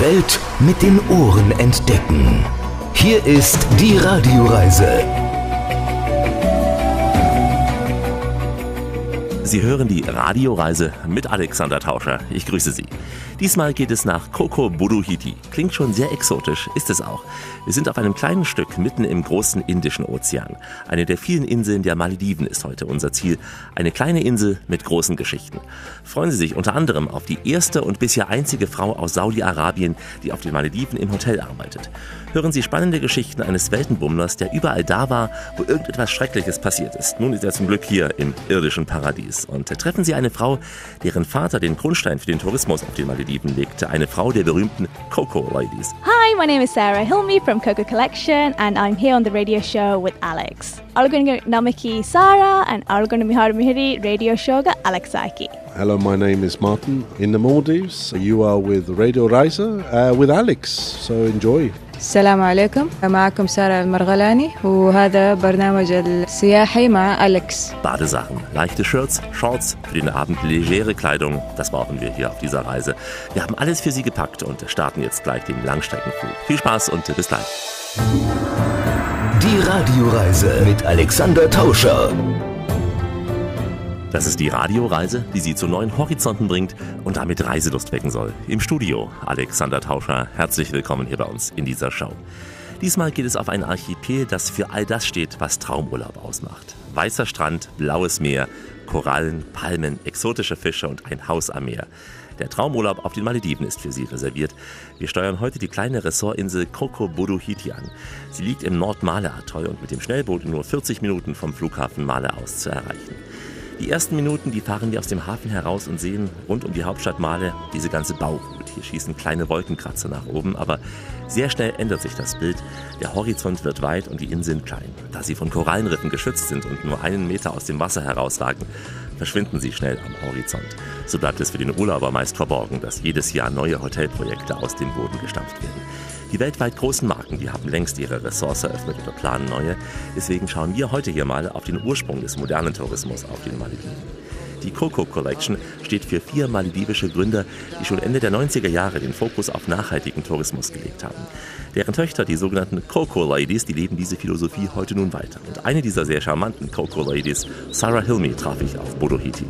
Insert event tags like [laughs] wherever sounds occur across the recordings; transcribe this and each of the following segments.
Welt mit den Ohren entdecken. Hier ist die Radioreise. Sie hören die Radioreise mit Alexander Tauscher. Ich grüße Sie. Diesmal geht es nach Koko Buruhiti. Klingt schon sehr exotisch, ist es auch. Wir sind auf einem kleinen Stück mitten im großen Indischen Ozean. Eine der vielen Inseln der Malediven ist heute unser Ziel. Eine kleine Insel mit großen Geschichten. Freuen Sie sich unter anderem auf die erste und bisher einzige Frau aus Saudi-Arabien, die auf den Malediven im Hotel arbeitet. Hören Sie spannende Geschichten eines Weltenbummlers, der überall da war, wo irgendetwas Schreckliches passiert ist. Nun ist er zum Glück hier im irdischen Paradies. Und treffen Sie eine Frau, deren Vater den Grundstein für den Tourismus auf den Malediven legte. Eine Frau der berühmten Coco Ladies. Hi, my name is Sarah Hilmy from Coco Collection and I'm here on the radio show with Alex. Algon Namiki Sarah and Algon Mihar Mihiri radio show ga Alex Saiki. Hello, my name is Martin in the Maldives. You are with Radio Riser uh, with Alex, so enjoy. السلام عليكم معكم سارة المرغلاني وهذا برنامج السياحي مع أليكس Badesachen, leichte Shirts, Shorts, für den Abend legere Kleidung, das brauchen wir hier auf dieser Reise. Wir haben alles für Sie gepackt und starten jetzt gleich den Langstreckenflug. Viel Spaß und bis gleich. Die Radioreise mit Alexander Tauscher. Das ist die Radioreise, die Sie zu neuen Horizonten bringt und damit Reiselust wecken soll. Im Studio Alexander Tauscher, herzlich willkommen hier bei uns in dieser Show. Diesmal geht es auf ein Archipel, das für all das steht, was Traumurlaub ausmacht. Weißer Strand, blaues Meer, Korallen, Palmen, exotische Fische und ein Haus am Meer. Der Traumurlaub auf den Malediven ist für Sie reserviert. Wir steuern heute die kleine Ressortinsel Koko Buruhiti an. Sie liegt im Nord-Male-Atoll und mit dem Schnellboot in nur 40 Minuten vom Flughafen Male aus zu erreichen. Die ersten Minuten, die fahren wir aus dem Hafen heraus und sehen rund um die Hauptstadt Male diese ganze Bauwut. Hier schießen kleine Wolkenkratzer nach oben, aber sehr schnell ändert sich das Bild. Der Horizont wird weit und die Inseln klein. Da sie von Korallenriffen geschützt sind und nur einen Meter aus dem Wasser herausragen, verschwinden sie schnell am Horizont. So bleibt es für den Urlauber meist verborgen, dass jedes Jahr neue Hotelprojekte aus dem Boden gestampft werden. Die weltweit großen Marken, die haben längst ihre Ressorts eröffnet oder planen neue. Deswegen schauen wir heute hier mal auf den Ursprung des modernen Tourismus auf den Malediven. Die Coco Collection steht für vier maledivische Gründer, die schon Ende der 90er Jahre den Fokus auf nachhaltigen Tourismus gelegt haben. Deren Töchter, die sogenannten Coco Ladies, die leben diese Philosophie heute nun weiter. Und eine dieser sehr charmanten Coco Ladies, Sarah Hilmy, traf ich auf Bodohiti.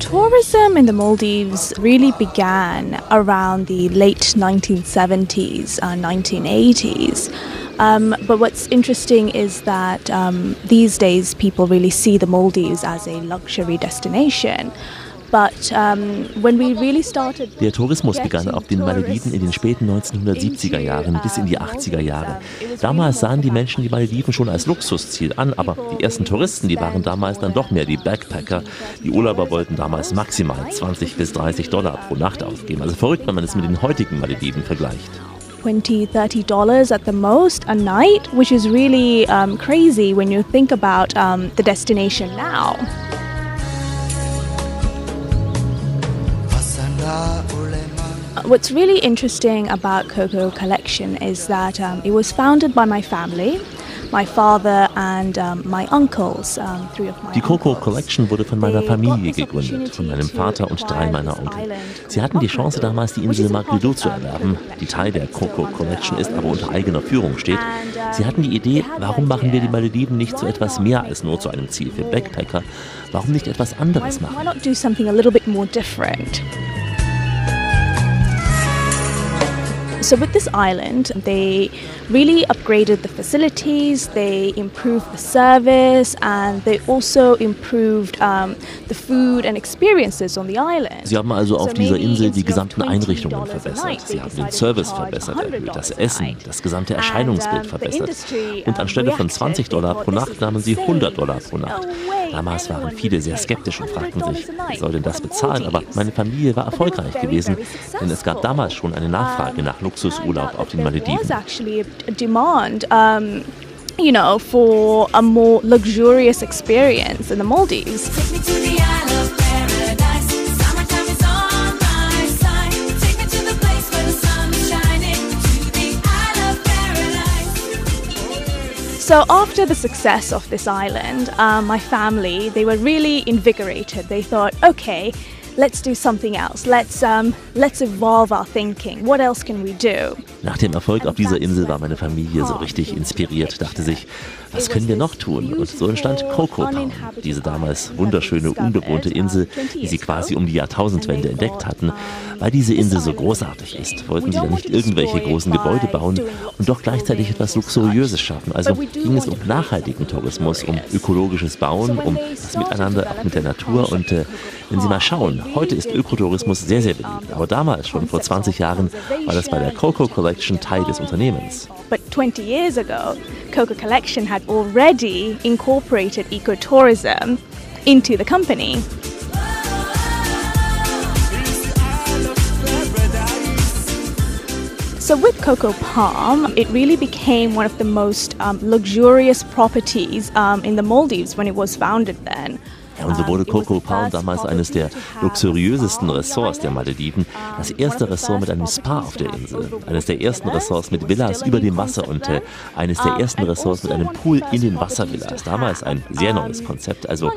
Tourism in the Maldives really began around the late 1970s, uh, 1980s. Um, but what's interesting is that um, these days people really see the Maldives as a luxury destination. But, when we really started Der Tourismus begann auf den Malediven in den späten 1970er Jahren bis in die 80er Jahre. Damals sahen die Menschen die Malediven schon als Luxusziel an, aber die ersten Touristen, die waren damals dann doch mehr die Backpacker. Die Urlauber wollten damals maximal 20 bis 30 Dollar pro Nacht ausgeben. Also verrückt, wenn man es mit den heutigen Malediven vergleicht. 20 30 dollars at the most a night which is really um, crazy when you think about um, the destination now What's really interesting about Coco Collection is that um, it was founded by my family. My father and um, my uncles, um, three of my Die Coco. Collection wurde von meiner Familie gegründet, von meinem Vater und drei meiner Onkel. Sie hatten die Chance damals, die Insel Magrido zu erwerben, die Teil der Coco Collection ist, aber unter eigener Führung steht. Sie hatten die Idee, warum machen wir die Malediven nicht zu etwas mehr als nur zu einem Ziel für Backpacker? Warum nicht etwas anderes machen? So, with this island, they really upgraded the facilities, they improved the service, and they also improved um, the food and experiences on the island. Sie haben also auf dieser Insel die gesamten Einrichtungen $20 a verbessert. Sie haben den Service verbessert, $100 erhöht, das Essen, das gesamte Erscheinungsbild verbessert. Und anstelle von reacted. 20 They Dollar pro "This Nacht nahmen sie insane. 100 Dollar pro Nacht. Damals waren viele sehr skeptisch und fragten sich, $100 a night wie soll denn das bezahlen? Aber meine Familie war erfolgreich gewesen, denn es gab damals schon eine Nachfrage nach Luxusurlaub uh, auf den Malediven. Um, you know, for a more luxurious experience in the Maldives. So after the success of this island, uh, my family they were really invigorated. They thought, okay, let's do something else. Let's um, let's evolve our thinking. What else can we do? Nach dem Erfolg auf dieser Insel war meine Familie so richtig inspiriert, dachte sich, was können wir noch tun? Und so entstand Coco Town, diese damals wunderschöne, unbewohnte Insel, die sie quasi um die Jahrtausendwende entdeckt hatten. Weil diese Insel so großartig ist, wollten sie da nicht irgendwelche großen Gebäude bauen und doch gleichzeitig etwas Luxuriöses schaffen. Also ging es um nachhaltigen Tourismus, um ökologisches Bauen, um das Miteinander auch mit der Natur. Und äh, wenn Sie mal schauen, heute ist Ökotourismus sehr, sehr beliebt. Aber damals, schon vor 20 Jahren, war das bei der Coco Collection Teil des Unternehmens. But 20 years ago, Coca Collection had already incorporated ecotourism into the company. So with Coco Palm, it really became one of the most um, luxurious properties um, in the Maldives when it was founded then. Und so wurde Coco Palm damals eines der luxuriösesten Ressorts der Malediven. Das erste Ressort mit einem Spa auf der Insel. Eines der ersten Ressorts mit Villas über dem Wasser und äh, eines der ersten Ressorts mit einem Pool in den Wasservillas. Damals ein sehr neues Konzept. Also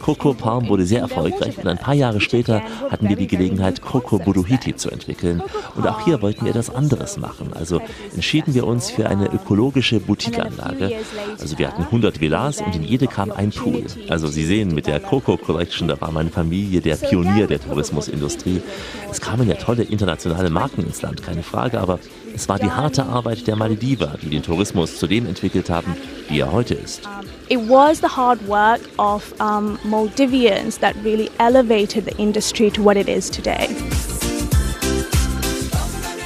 Coco Palm wurde sehr erfolgreich und ein paar Jahre später hatten wir die Gelegenheit, Coco Buduhiti zu entwickeln. Und auch hier wollten wir etwas anderes machen. Also entschieden wir uns für eine ökologische Boutique-Anlage. Also wir hatten 100 Villas und in jede kam ein Pool. Also Sie sehen, mit der Coco Collection, da war meine Familie der Pionier der Tourismusindustrie. Es kamen ja tolle internationale Marken ins Land, keine Frage, aber es war die harte Arbeit der Malediver, die den Tourismus zu dem entwickelt haben, wie er heute ist. It was the hard work of um, Maldivians that really elevated the industry to what it is today.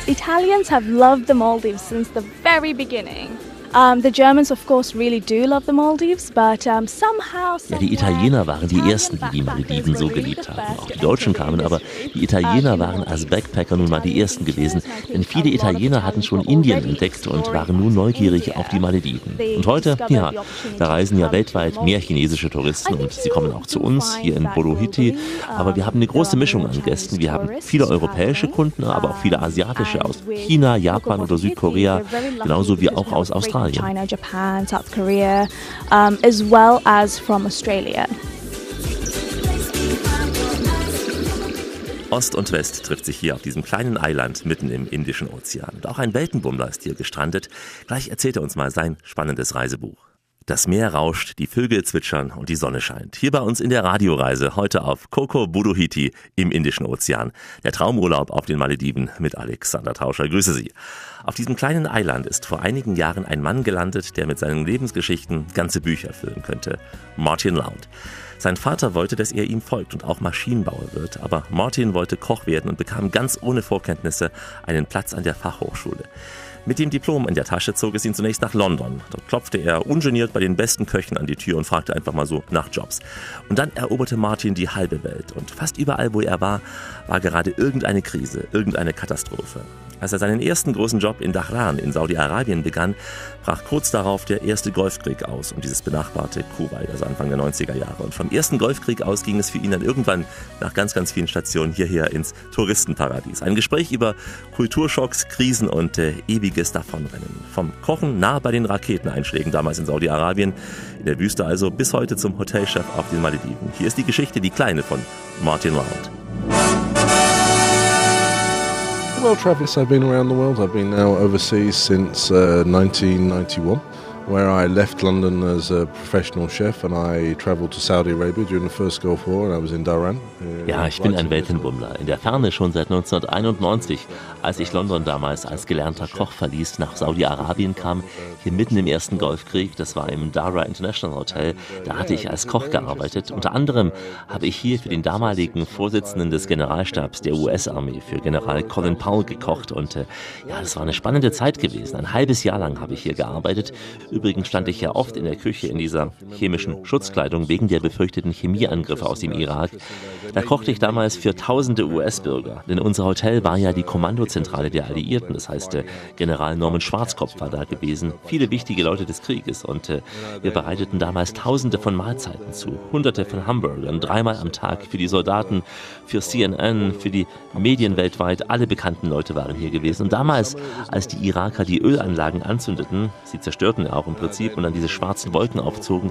Italians have loved the Maldives since the very beginning. The Germans, of course, really do love the Maldives, but somehow. Ja, die Italiener waren die ersten, die die Malediven so geliebt haben. Auch die Deutschen kamen, aber die Italiener waren als Backpacker nun mal die ersten gewesen. Denn viele Italiener hatten schon Indien entdeckt und waren nun neugierig auf die Malediven. Und heute, ja, da reisen ja weltweit mehr chinesische Touristen und sie kommen auch zu uns hier in Boruhiti. Aber wir haben eine große Mischung an Gästen. Wir haben viele europäische Kunden, aber auch viele asiatische aus China, Japan oder Südkorea, genauso wie auch aus Australien. China, Japan, South Korea, um, as well as from Australia. Ost und West trifft sich hier auf diesem kleinen Eiland mitten im Indischen Ozean. Und auch ein Weltenbummler ist hier gestrandet. Gleich erzählt er uns mal sein spannendes Reisebuch. Das Meer rauscht, die Vögel zwitschern und die Sonne scheint. Hier bei uns in der Radioreise heute auf Koko Buduhiti im Indischen Ozean. Der Traumurlaub auf den Malediven mit Alexander Tauscher. Grüße Sie. Auf diesem kleinen Eiland ist vor einigen Jahren ein Mann gelandet, der mit seinen Lebensgeschichten ganze Bücher füllen könnte. Martin Lound. Sein Vater wollte, dass er ihm folgt und auch Maschinenbauer wird, aber Martin wollte Koch werden und bekam ganz ohne Vorkenntnisse einen Platz an der Fachhochschule. Mit dem Diplom in der Tasche zog es ihn zunächst nach London. Dort klopfte er ungeniert bei den besten Köchen an die Tür und fragte einfach mal so nach Jobs. Und dann eroberte Martin die halbe Welt. Und fast überall, wo er war, war gerade irgendeine Krise, irgendeine Katastrophe. Als er seinen ersten großen Job in Dahran in Saudi-Arabien begann, brach kurz darauf der erste Golfkrieg aus um dieses benachbarte Kuwait, also Anfang der 90er Jahre. Und vom ersten Golfkrieg aus ging es für ihn dann irgendwann nach ganz, ganz vielen Stationen hierher ins Touristenparadies. Ein Gespräch über Kulturschocks, Krisen und äh, ewiges Davonrennen. Vom Kochen nah bei den Raketeneinschlägen damals in Saudi-Arabien, in der Wüste also, bis heute zum Hotelchef auf den Malediven. Hier ist die Geschichte, die kleine von Martin Round. Well, Travis, I've been around the world. I've been now overseas since uh, 1991, where I left London as a professional chef and I travelled to Saudi Arabia during the first Gulf War and I was in Dhahran. uh, Ja, ich bin ein Weltenbummler. In der Ferne schon seit 1991, als ich London damals als gelernter Koch verließ, nach Saudi-Arabien kam, hier mitten im ersten Golfkrieg, das war im Dara International Hotel, da hatte ich als Koch gearbeitet. Unter anderem habe ich hier für den damaligen Vorsitzenden des Generalstabs der US-Armee, für General Colin Powell, gekocht. Und äh, ja, das war eine spannende Zeit gewesen. Ein halbes Jahr lang habe ich hier gearbeitet. Übrigens stand ich ja oft in der Küche in dieser chemischen Schutzkleidung wegen der befürchteten Chemieangriffe aus dem Irak. Da kochte ich damals für tausende US-Bürger, denn unser Hotel war ja die Kommandozentrale der Alliierten. Das heißt, äh, General Norman Schwarzkopf war da gewesen, viele wichtige Leute des Krieges und äh, wir bereiteten damals tausende von Mahlzeiten zu, hunderte von Hamburgern, dreimal am Tag für die Soldaten, für CNN, für die Medien weltweit, alle bekannten Leute waren hier gewesen. Und damals, als die Iraker die Ölanlagen anzündeten, sie zerstörten auch auch im Prinzip und dann diese schwarzen Wolken aufzogen,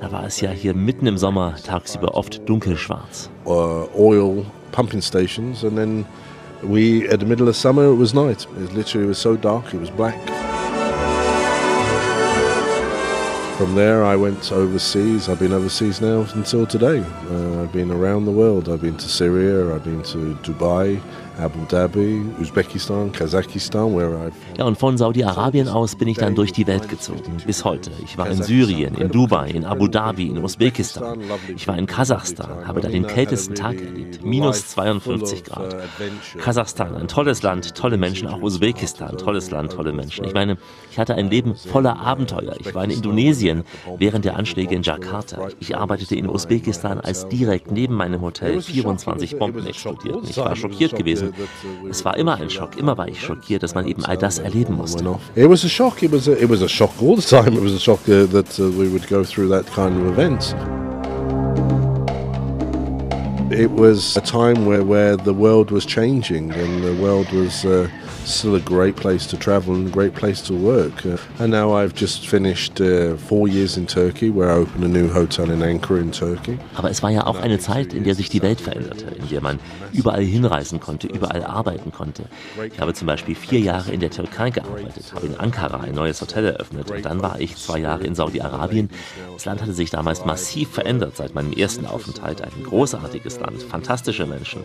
da war es ja hier mitten im Sommer tagsüber oft dunkelschwarz. uh, oil pumping stations, and then we, at the middle of summer, it was night. It literally it was so dark, it was black. From there, I went overseas. I've been overseas now until today. Uh, I've been around the world. I've been to Syria. I've been to Dubai, Abu Dhabi, where I've Ja, und von Saudi-Arabien aus bin ich dann durch die Welt gezogen, bis heute. Ich war in Syrien, in Dubai, in Abu Dhabi, in Usbekistan. Ich war in Kasachstan, habe da den kältesten Tag erlebt, minus 52 Grad. Kasachstan, ein tolles Land, tolle Menschen, auch Usbekistan, tolles Land, tolle Menschen. Ich meine, ich hatte ein Leben voller Abenteuer. Ich war in Indonesien während der Anschläge in Jakarta. Ich arbeitete in Usbekistan, als direkt neben meinem Hotel 24 Bomben explodierten. Ich war schockiert gewesen. Es war immer ein Schock, immer war ich schockiert, dass man eben all das erleben musste. It was a shock. It was a, it all the time. It was a shock uh, that uh, we would go through that kind of event. It was a time where, where the world was changing and the world was uh, still a great place to travel and a great place to work. Uh, and now I've just finished uh, four years in Turkey, where I opened a new hotel in Ankara in Turkey. Aber es war ja auch eine Zeit, in der sich die Welt veränderte, in der man überall hinreisen konnte, überall arbeiten konnte. Ich habe zum Beispiel vier Jahre in der Türkei gearbeitet, habe in Ankara ein neues Hotel eröffnet und dann war ich zwei Jahre in Saudi-Arabien. Das Land hatte sich damals massiv verändert seit meinem ersten Aufenthalt. Ein großartiges Land, fantastische Menschen,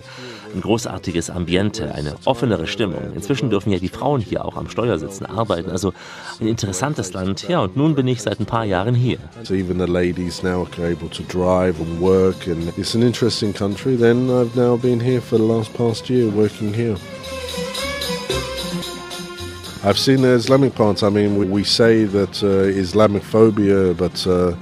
ein großartiges Ambiente, eine offenere Stimmung. Inzwischen dürfen ja die Frauen hier auch am Steuer sitzen, arbeiten. Also ein interessantes Land. Ja, und nun bin ich seit ein paar Jahren hier. So even the ladies now are able to drive and work, and it's an interesting country. Then I've now been here for the last past year, working here. I've seen the Islamic part. I mean, we, say that uh, Islamophobia, but uh,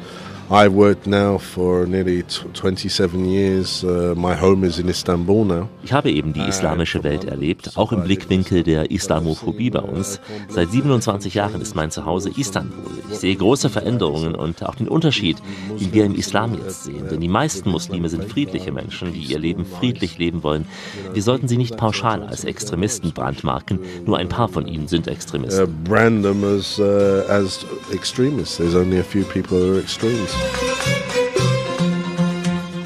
I've worked now for nearly t- 27 years. Uh, my home is in Istanbul now. Ich habe eben die islamische Welt erlebt, auch im Blickwinkel der Islamophobie bei uns. Seit 27 Jahren ist mein Zuhause Istanbul. Ich sehe große Veränderungen und auch den Unterschied, den wir im Islam jetzt sehen. Denn die meisten Muslime sind friedliche Menschen, die ihr Leben friedlich leben wollen. Wir sollten sie nicht pauschal als Extremisten brandmarken. Nur ein paar von ihnen sind Uh, Extremisten. brand them as uh, as extremists. There's only a few people who are extremes.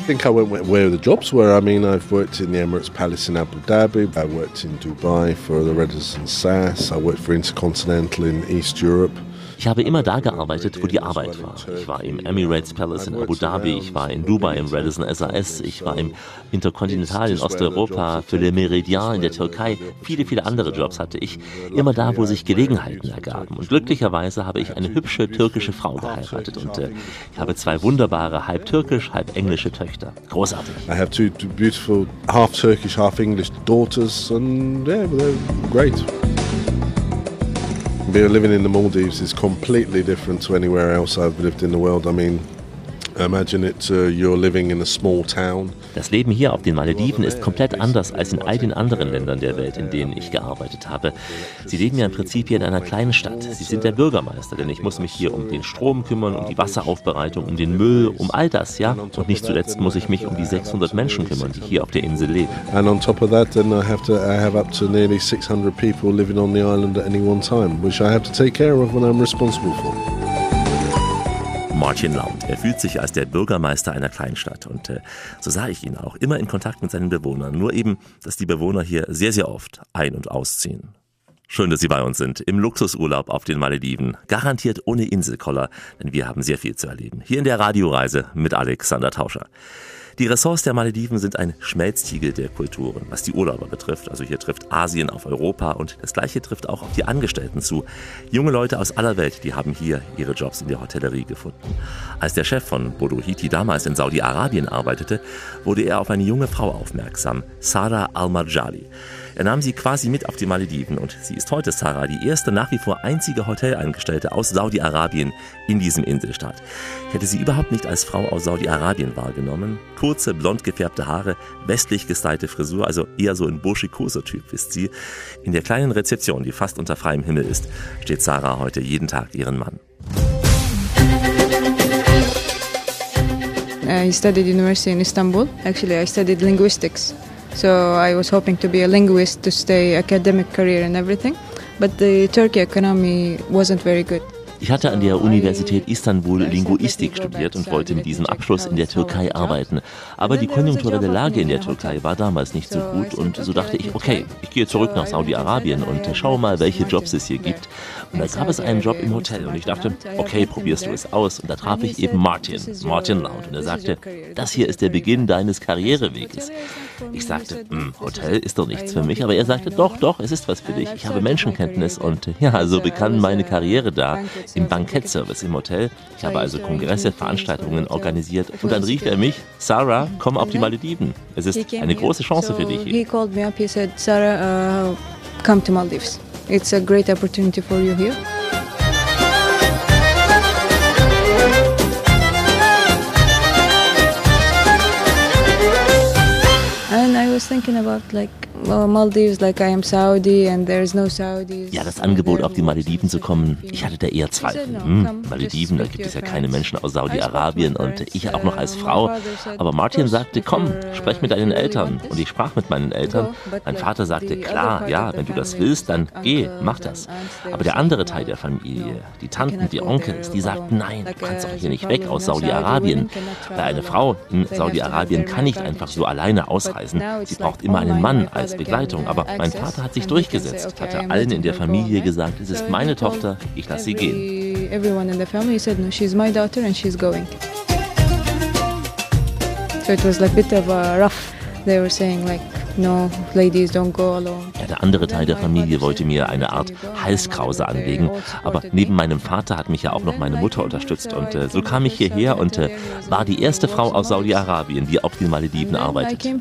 I think I went where- the jobs were. I mean, I've worked in the Emirates Palace in Abu Dhabi. I worked in Dubai for the Radisson SAS. I worked for Intercontinental in East Europe. Ich habe immer da gearbeitet, wo die Arbeit war. Ich war im Emirates Palace in Abu Dhabi, ich war in Dubai im Radisson SAS, ich war im Intercontinental in Osteuropa, für Le Méridien in der Türkei. Viele, viele andere Jobs hatte ich. Immer da, wo sich Gelegenheiten ergaben. Und glücklicherweise habe ich eine hübsche türkische Frau geheiratet und äh, ich habe zwei wunderbare, halb türkisch, halb englische Töchter. Großartig. I have two beautiful, half Turkish, half English daughters, and yeah, they're great. Being living in the Maldives is completely different to anywhere else I've lived in the world. I mean, Das Leben hier auf den Malediven ist komplett anders als in all den anderen Ländern der Welt, in denen ich gearbeitet habe. Sie leben ja im Prinzip hier in einer kleinen Stadt. Sie sind der Bürgermeister, denn ich muss mich hier um den Strom kümmern, um die Wasseraufbereitung, um den Müll, um all das, ja. Und nicht zuletzt muss ich mich um die 600 Menschen kümmern, die hier auf der Insel leben. And on top of that, then I have to I have up to nearly 600 people living on the island at any one time, which I have to take care of when I'm responsible for. Martin Laund. Er fühlt sich als der Bürgermeister einer Kleinstadt und äh, so sah ich ihn auch immer in Kontakt mit seinen Bewohnern. Nur eben, dass die Bewohner hier sehr, sehr oft ein- und ausziehen. Schön, dass Sie bei uns sind. Im Luxusurlaub auf den Malediven. Garantiert ohne Inselkoller, denn wir haben sehr viel zu erleben. Hier in der Radioreise mit Alexander Tauscher. Die Ressorts der Malediven sind ein Schmelztiegel der Kulturen, was die Urlauber betrifft. Also hier trifft Asien auf Europa und das gleiche trifft auch auf die Angestellten zu. Junge Leute aus aller Welt, die haben hier ihre Jobs in der Hotellerie gefunden. Als der Chef von Bodo Hiti damals in Saudi-Arabien arbeitete, wurde er auf eine junge Frau aufmerksam, Sarah Al-Marjali. Er nahm sie quasi mit auf die Malediven und sie ist heute, Sarah, die erste nach wie vor einzige Hotelangestellte aus Saudi-Arabien in diesem Inselstaat. Ich hätte sie überhaupt nicht als Frau aus Saudi-Arabien wahrgenommen. Kurze, blond gefärbte Haare, westlich gestylte Frisur, also eher so ein burschikoser-Typ ist sie. In der kleinen Rezeption, die fast unter freiem Himmel ist, steht Sarah heute jeden Tag ihren Mann. I studied university in Istanbul. Actually, I studied linguistics. So I was hoping to be a linguist to stay academic career and everything. But the Turkey economy wasn't very good. Ich hatte an der Universität Istanbul Linguistik studiert und wollte mit diesem Abschluss in der Türkei arbeiten. Aber die konjunkturelle Lage in der Türkei war damals nicht so gut und so dachte ich, okay, ich gehe zurück nach Saudi-Arabien und schaue mal, welche Jobs es hier gibt. Und da gab es einen Job im Hotel und ich dachte, okay, probierst du es aus. Und da traf ich eben Martin, Martin Loud. Und er sagte, das hier ist der Beginn deines Karriereweges. Ich sagte, "Hm, Hotel ist doch nichts für mich, aber er sagte, doch, doch, es ist was für dich. Ich habe Menschenkenntnis und [laughs] ja, so begann meine Karriere da im Bankettservice im Hotel. Ich habe also Kongresse, Veranstaltungen organisiert und dann rief er mich, Sarah, komm auf die Malediven. Es ist eine große Chance für dich hier. He called me up. He said, Sarah, uh, come to Maldives. It's a great opportunity for you here. Was thinking about like Ja, das Angebot, auf die Malediven zu kommen, ich hatte da eher Zweifel. Hm, Malediven, da gibt es ja keine Menschen aus Saudi-Arabien und ich auch noch als Frau. Aber Martin sagte, komm, sprech mit deinen Eltern. Und ich sprach mit meinen Eltern. Mein Vater sagte, klar, ja, wenn du das willst, dann geh, mach das. Aber der andere Teil der Familie, die Tanten, die Onkels, die sagten, nein, du kannst doch hier nicht weg aus Saudi-Arabien. Weil eine Frau in Saudi-Arabien kann nicht einfach so alleine ausreisen. Sie braucht immer einen Mann als Begleitung. Aber mein Vater hat sich durchgesetzt, hatte allen in der Familie gesagt, es ist meine Tochter, ich lasse sie gehen. So it was like a bit of a rough. They were saying like, no, ladies don't go alone. Ja, der andere Teil der Familie wollte mir eine Art Halskrause anlegen, aber neben meinem Vater hat mich ja auch noch meine Mutter unterstützt und äh, so kam ich hierher und äh, war die erste Frau aus Saudi-Arabien, die auf den Malediven arbeitet. came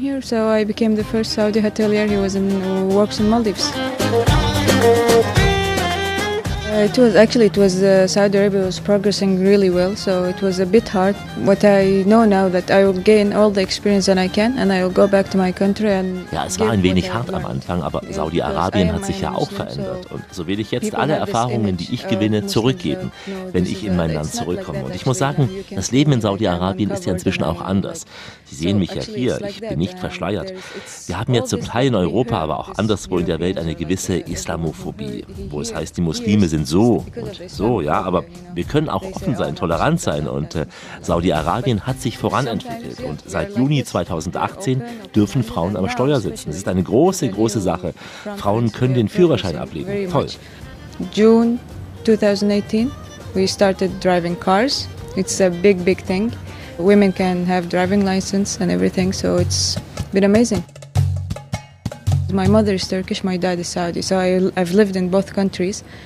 It was actually it was uh, Saudi Arabia was progressing really well, so it was a bit hard. What I know now that I will gain all the experience that I can, and I will go back to my country and. Ja, es war ein wenig hart am. Anfang, aber Because Saudi-Arabien I am hat sich ja auch verändert. Und so will ich jetzt alle Erfahrungen, die ich uh, gewinne, zurückgeben, know wenn ich in mein Land zurückkomme. Und ich muss sagen, das Leben in see like Saudi-Arabien ist ja inzwischen auch anders. Sie sehen mich ja hier, ich bin nicht verschleiert. Wir haben ja zum Teil in Europa, aber auch anderswo in der Welt eine gewisse Islamophobie, wo es heißt, die Muslime is sind so und so, ja, aber wir können auch offen sein, tolerant sein und äh, Saudi-Arabien hat sich voranentwickelt und seit Juni 2018 dürfen Frauen am Steuer sitzen. Das ist eine große, große Sache. Frauen können den Führerschein ablegen. Toll. June 2018, we started driving cars. It's a big, big thing. Women can have driving license and everything, so it's been amazing.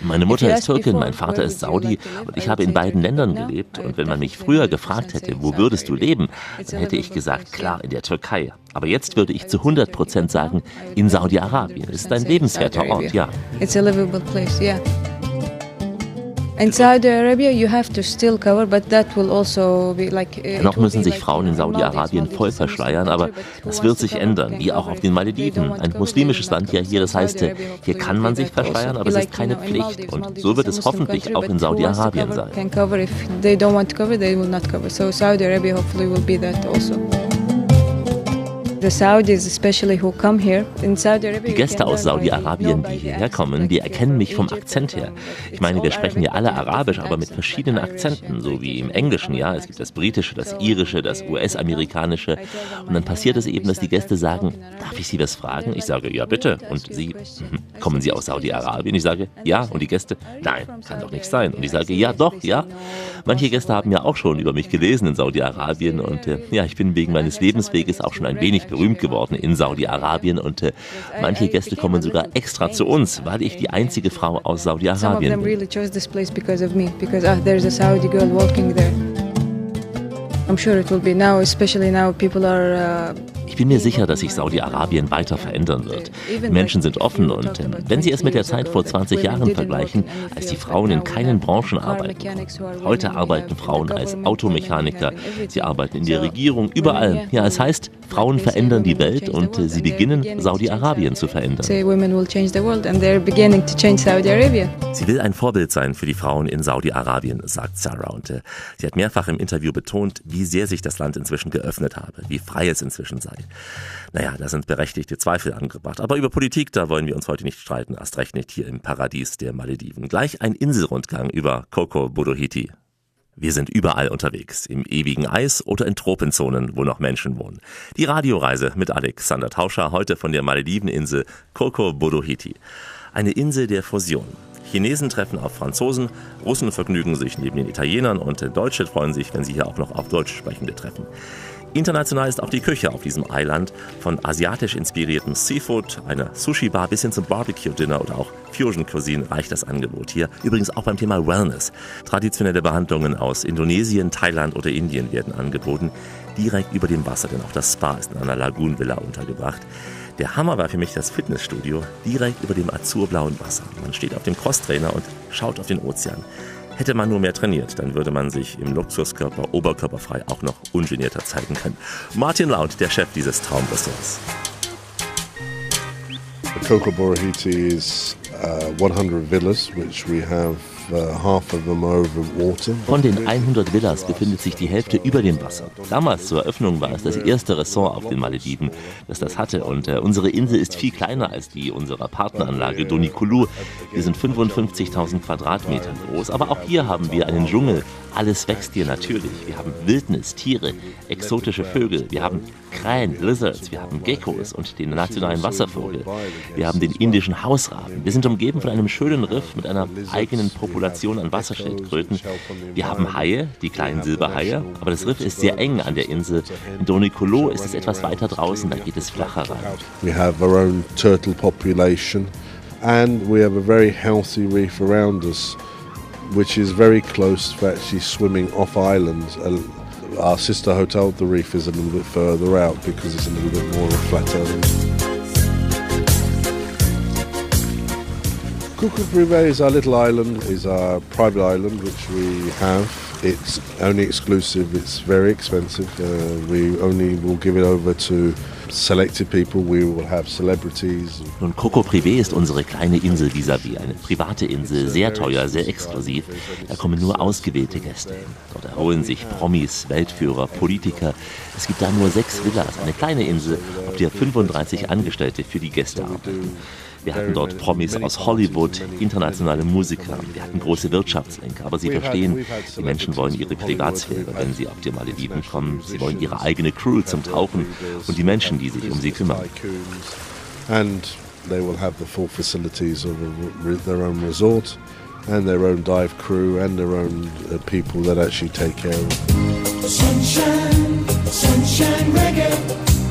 Meine Mutter ist Türkin, mein Vater ist Saudi und ich habe in beiden. Ländern gelebt. Und wenn man mich früher 100% gefragt hätte, wo würdest du leben, dann hätte ich gesagt, klar, in der Türkei. Aber jetzt würde ich zu 100 Prozent sagen, in Saudi-Arabien. Es ist ein lebenswerter Ort, ja. It's a livable place, yeah. In Saudi Arabia, you have to still cover, but that will also be like. uh, will müssen sich Frauen in Maldives. Saudi-Arabien voll is a Muslim verschleiern, aber das wird sich ändern, wie auch auf den Malediven. Ein muslimisches Land ja hier, das heißt, äh, hier hopefully kann man sich also. verschleiern, aber es ist keine Pflicht. Und so wird es hoffentlich auch in Saudi-Arabien sein. Can cover if they don't want to cover, they will not cover. So Saudi Arabia hopefully will be that also. Die Gäste aus Saudi-Arabien, die hierher kommen, die erkennen mich vom Akzent her. Ich meine, wir sprechen ja alle Arabisch, aber mit verschiedenen Akzenten, so wie im Englischen, ja. Es gibt das. Britische, das Irische, das US-Amerikanische. Und dann passiert es eben, dass die Gäste sagen, darf ich Sie was fragen? Ich sage, ja "We bitte. Und Sie, question." mhm, kommen Sie "Yes, aus I do." Saudi-Arabien? Ich sage, ja. Und die Gäste, "Are you nein, kann doch nicht sein. Und Arabia?" ich sage, ja doch, ja. "No, Manche Gäste impossible." haben ja auch schon über mich gelesen in Saudi-Arabien und äh, ja, ich bin wegen meines Lebensweges auch schon ein wenig berühmt geworden in Saudi-Arabien und äh, manche Gäste kommen sogar extra zu uns, weil ich die einzige Frau aus Saudi-Arabien bin. ah. I'm sure it will be now, especially now people are. Uh, Ich bin mir sicher, dass sich Saudi-Arabien weiter verändern wird. Die Menschen sind offen und äh, wenn Sie es mit der Zeit vor 20 Jahren vergleichen, als die Frauen in keinen Branchen arbeiten. Heute arbeiten Frauen als Automechaniker, sie arbeiten in der Regierung, überall. Ja, es heißt, Frauen verändern die Welt und äh, sie beginnen, Saudi-Arabien zu verändern. Sie will ein Vorbild sein für die Frauen in Saudi-Arabien, sagt Sarah. Und äh, sie hat mehrfach im Interview betont, wie sehr sich das Land inzwischen geöffnet habe, wie frei es inzwischen sei. Naja, da sind berechtigte Zweifel angebracht. Aber über Politik, da wollen wir uns heute nicht streiten. Erst recht nicht hier im Paradies der Malediven. Gleich ein Inselrundgang über Coco Bodohiti. Wir sind überall unterwegs, im ewigen Eis oder in Tropenzonen, wo noch Menschen wohnen. Die Radioreise mit Alexander Tauscher heute von der Malediveninsel Coco Bodohiti. Eine Insel der Fusion. Chinesen treffen auf Franzosen, Russen vergnügen sich neben den Italienern und Deutsche freuen sich, wenn sie hier auch noch auf Deutsch sprechende treffen. International ist auch die Küche auf diesem Eiland, von asiatisch inspiriertem Seafood, einer Sushi-Bar bis hin zum Barbecue-Dinner oder auch Fusion-Cuisine reicht das Angebot hier. Übrigens auch beim Thema Wellness. Traditionelle Behandlungen aus Indonesien, Thailand oder Indien werden angeboten, direkt über dem Wasser, denn auch das Spa ist in einer Lagoon-Villa untergebracht. Der Hammer war für mich das Fitnessstudio direkt über dem azurblauen Wasser. Man steht auf dem Crosstrainer und schaut auf den Ozean. Hätte man nur mehr trainiert, dann würde man sich im Luxuskörper oberkörperfrei auch noch ungenierter zeigen können. Martin Laut, der Chef dieses Traumressorts. The Coco Borahiti is uh, 100 villas, which we have water. Von den 100 Villas befindet sich die Hälfte über dem Wasser. Damals zur Eröffnung war es das erste Ressort auf den Malediven, das das hatte. Und äh, unsere Insel ist viel kleiner als die unserer Partneranlage Donikulu. Wir sind 55.000 Quadratmeter groß. Aber auch hier haben wir einen Dschungel. Alles wächst hier natürlich. Wir haben Wildnis, Tiere, exotische Vögel. Wir haben Krähen, Lizards, wir haben Geckos und den nationalen Wasservogel. Wir haben den indischen Hausraben. Wir sind umgeben von einem schönen Riff mit einer eigenen Population an Wasserschildkröten. Wir haben Haie, die kleinen Silberhaie, aber das Riff ist sehr eng an der Insel. In Donikolo ist es etwas weiter draußen, da geht es flacher rein. We have our own turtle population and we have a very healthy reef around us, which is very close to actually swimming off island. Our sister hotel, the reef, is a little bit further out because it's a little bit more of a flat. Cuckoo Privé is our little island, is our private island which we have. It's only exclusive, it's very expensive. Uh, we only will give it over to selected people. We will have celebrities. Nun, Coco Privé ist unsere kleine Insel vis-à-vis, eine private Insel, sehr teuer, sehr exklusiv. Da kommen nur ausgewählte Gäste hin. Dort erholen sich Promis, Weltführer, Politiker. Es gibt da nur sechs Villas, eine kleine Insel, auf der 35 Angestellte für die Gäste arbeiten. Wir hatten dort Promis aus Hollywood, internationale Musiker, wir hatten große Wirtschaftslenker, aber Sie verstehen, die Menschen wollen ihre Privatsphäre, wenn sie auf die Malediven kommen. Sie wollen ihre eigene Crew zum Tauchen und die Menschen, die sich um sie kümmern. And they will have the full facilities of their own resort and their own dive crew and their own uh, people that actually take care of them. Sunshine, sunshine reggae.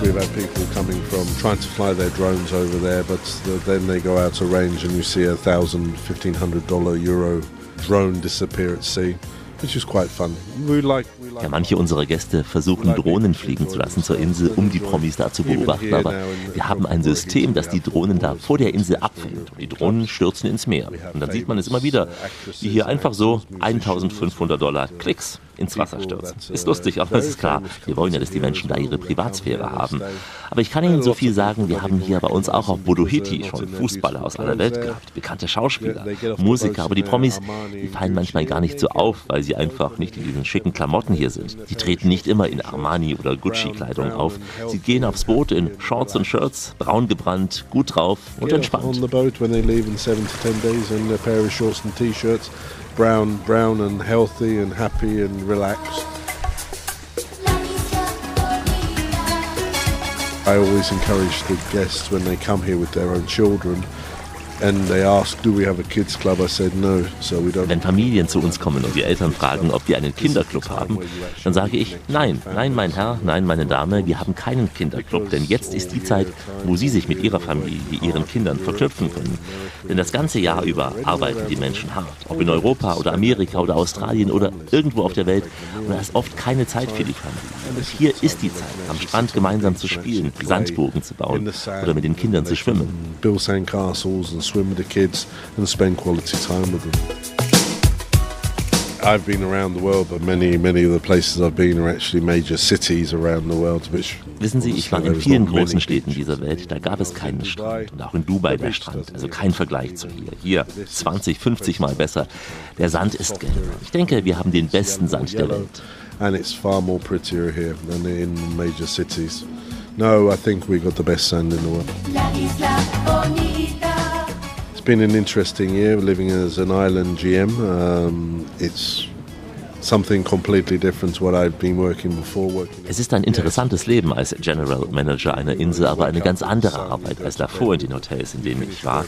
We've had people coming from trying to fly their drones over there, but the, then they go out to range and you see a thousand, fifteen hundred dollar euro drone disappear at sea, Ja, manche unserer Gäste versuchen Drohnen fliegen zu lassen zur Insel, um die Promis da zu beobachten. Aber wir haben ein System, das die Drohnen da vor der Insel abfängt. Und die Drohnen stürzen ins Meer. Und dann sieht man es immer wieder, wie hier einfach so 1500 Dollar Klicks ins Wasser stürzen. Ist lustig, aber es ist klar, wir wollen ja, dass die Menschen da ihre Privatsphäre haben. Aber ich kann Ihnen so viel sagen, wir haben hier bei uns auch auf Bodohiti schon Fußballer aus aller Welt gehabt, bekannte Schauspieler, Musiker, aber die Promis, die fallen manchmal gar nicht so auf, weil sie einfach nicht in diesen schicken Klamotten hier sind. Die treten nicht immer in Armani oder Gucci-Kleidung auf. Sie gehen aufs Boot in Shorts und Shirts, braun gebrannt, gut drauf und entspannt. The boat when they leave in seven to ten days in a pair of shorts and t-shirts, brown, brown and healthy and happy and relaxed. I always encourage the guests when they come here with their own children Wenn Familien zu uns kommen und die Eltern fragen, ob wir einen Kinderclub haben, dann sage ich, nein, nein, mein Herr, nein, meine Dame, wir haben keinen Kinderclub, denn jetzt ist die Zeit, wo Sie sich mit Ihrer Familie, ihren Kindern verknüpfen können. Denn das ganze Jahr über arbeiten die Menschen hart, ob in Europa oder Amerika oder Australien oder irgendwo auf der Welt. Und da ist oft keine Zeit für die Familie. Und hier ist die Zeit, am Strand gemeinsam zu spielen, Sandbogen zu bauen oder mit den Kindern zu schwimmen. Swim with the kids and spend quality time with them. I've been around the world, but many, many of the places I've been are actually major cities around the world, which Wissen Sie, ich war in vielen großen Städten dieser Welt, da gab es keinen Strand. Und auch in Dubai der Strand, also kein Vergleich zu hier. Hier 20, 50 Mal besser. Der Sand ist gelb. Ich denke, wir haben den besten Sand der Welt. and it's far more prettier here than in major cities. No, I think we got the best sand in the world. It's been an interesting year living as an island GM. Um, it's something completely different to what I've been working before. Working Es ist ein interessantes Leben als General Manager einer Insel, aber eine ganz andere Arbeit als davor in den Hotels, in denen ich war.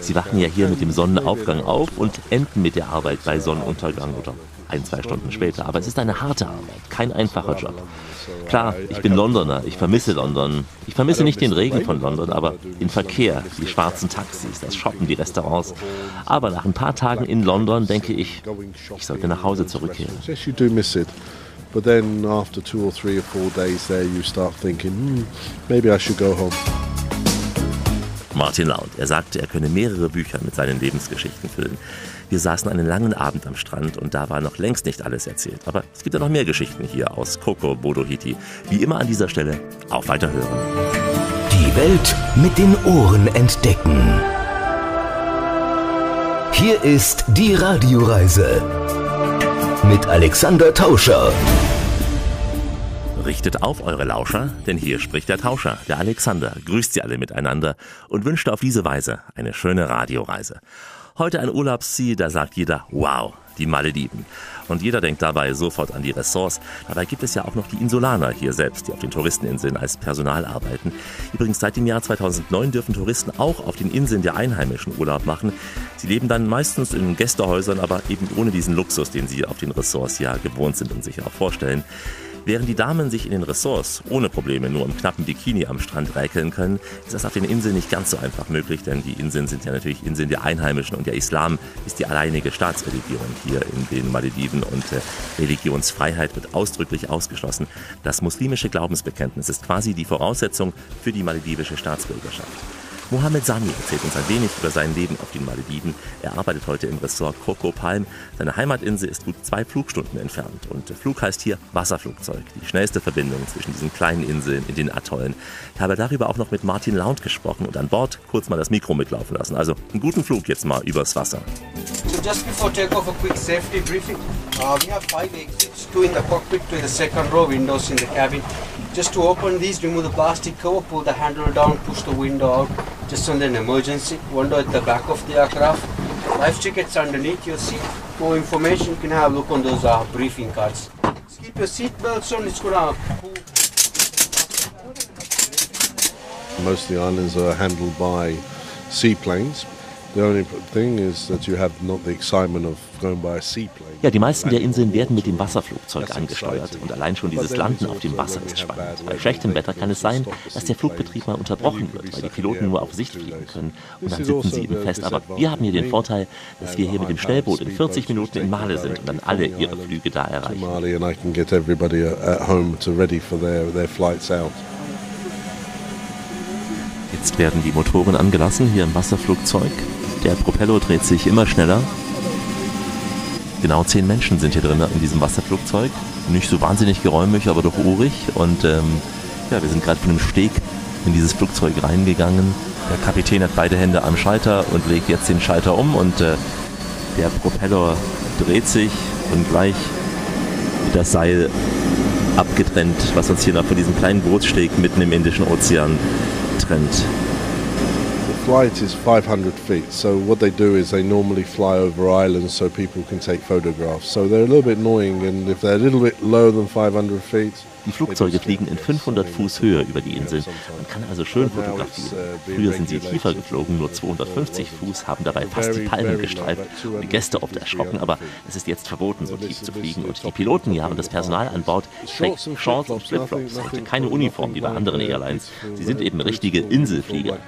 Sie wachen ja hier mit dem Sonnenaufgang auf und enden mit der Arbeit bei Sonnenuntergang oder ein, zwei Stunden später. Aber es ist eine harte Arbeit, kein einfacher Job. Klar, ich bin Londoner, ich vermisse London. Ich vermisse nicht den Regen von London, aber den Verkehr, die schwarzen Taxis, das Shoppen, die Restaurants. Aber nach ein paar Tagen in London denke ich, ich sollte nach Hause zurückkehren. But then after two or three or four days there, you start thinking, hmm, maybe I should go home. Martin Laut. Er sagte, er könne mehrere Bücher mit seinen Lebensgeschichten füllen. Wir saßen einen langen Abend am Strand und da war noch längst nicht alles erzählt. Aber es gibt ja noch mehr Geschichten hier aus Koko Bodohiti. Wie immer an dieser Stelle, auf Weiterhören. Die Welt mit den Ohren entdecken. Hier ist die Radioreise mit Alexander Tauscher. Richtet auf eure Lauscher, denn hier spricht der Tauscher, der Alexander, grüßt sie alle miteinander und wünscht auf diese Weise eine schöne Radioreise. Heute ein Urlaubsziel, da sagt jeder, wow, die Malediven. Und jeder denkt dabei sofort an die Ressorts. Dabei gibt es ja auch noch die Insulaner hier selbst, die auf den Touristeninseln als Personal arbeiten. Übrigens seit dem Jahr 2009 dürfen Touristen auch auf den Inseln der Einheimischen Urlaub machen. Sie leben dann meistens in Gästehäusern, aber eben ohne diesen Luxus, den sie auf den Ressorts ja gewohnt sind und sich auch vorstellen. Während die Damen sich in den Ressorts ohne Probleme nur im knappen Bikini am Strand räkeln können, ist das auf den Inseln nicht ganz so einfach möglich, denn die Inseln sind ja natürlich Inseln der Einheimischen und der Islam ist die alleinige Staatsreligion hier in den Malediven und äh, Religionsfreiheit wird ausdrücklich ausgeschlossen. Das muslimische Glaubensbekenntnis ist quasi die Voraussetzung für die maledivische Staatsbürgerschaft. Mohamed Sami erzählt uns ein wenig über sein Leben auf den Malediven. Er arbeitet heute im Ressort Coco Palm. Seine Heimatinsel ist gut zwei Flugstunden entfernt. Und Flug heißt hier Wasserflugzeug, die schnellste Verbindung zwischen diesen kleinen Inseln in den Atollen. Ich habe darüber auch noch mit Martin Launt gesprochen und an Bord kurz mal das Mikro mitlaufen lassen. Also einen guten Flug jetzt mal übers Wasser. So just before takeoff, a quick safety briefing. Uh, we have five exits, two in the cockpit, two in the second row, windows in the cabin. Just to open these, remove the plastic cover, pull the handle down, push the window out, just on an emergency. Window at the back of the aircraft. Life jackets underneath your seat. For information, you can have a look on those uh, briefing cards. Just keep your seat belts on, it's gonna. Most of the islands are handled by seaplanes. The only thing is that you have not the excitement of going by a seaplane. Ja, die meisten der Inseln werden mit dem Wasserflugzeug angesteuert und allein schon dieses Landen auf dem Wasser ist spannend. Bei schlechtem Wetter kann es sein, dass der Flugbetrieb mal unterbrochen wird, weil die Piloten nur auf Sicht fliegen können und dann sitzen sie eben fest. Aber wir haben hier den Vorteil, dass wir hier mit dem Schnellboot in 40 Minuten in Male sind und dann alle ihre Flüge da erreichen. Mali and I can get everybody uh, at home to ready for their, their flights out. Jetzt werden die Motoren angelassen hier im Wasserflugzeug. Der Propeller dreht sich immer schneller. Genau zehn Menschen sind hier drin in diesem Wasserflugzeug. Nicht so wahnsinnig geräumig, aber doch urig. Und ähm, ja, wir sind gerade von dem Steg in dieses Flugzeug reingegangen. Der Kapitän hat beide Hände am Schalter und legt jetzt den Schalter um und äh, der Propeller dreht sich und gleich das Seil abgetrennt, was uns hier noch von diesem kleinen Bootssteg mitten im Indischen Ozean trennt. Flight is 500 feet, so what they do is they normally fly over islands so people can take photographs. So they're a little bit annoying, and if they're a little bit lower than 500 feet, Die Flugzeuge fliegen in 500 Fuß Höhe über die Insel. Man kann also schön fotografieren. Früher sind sie tiefer geflogen, nur 250 Fuß, haben dabei fast die Palmen gestreift und die Gäste oft erschrocken, aber es ist jetzt verboten, so tief zu fliegen. Und die Piloten ja und das Personal an Bord trägt Shorts und Flipflops und keine Uniform wie bei anderen Airlines. Sie sind eben richtige Inselflieger.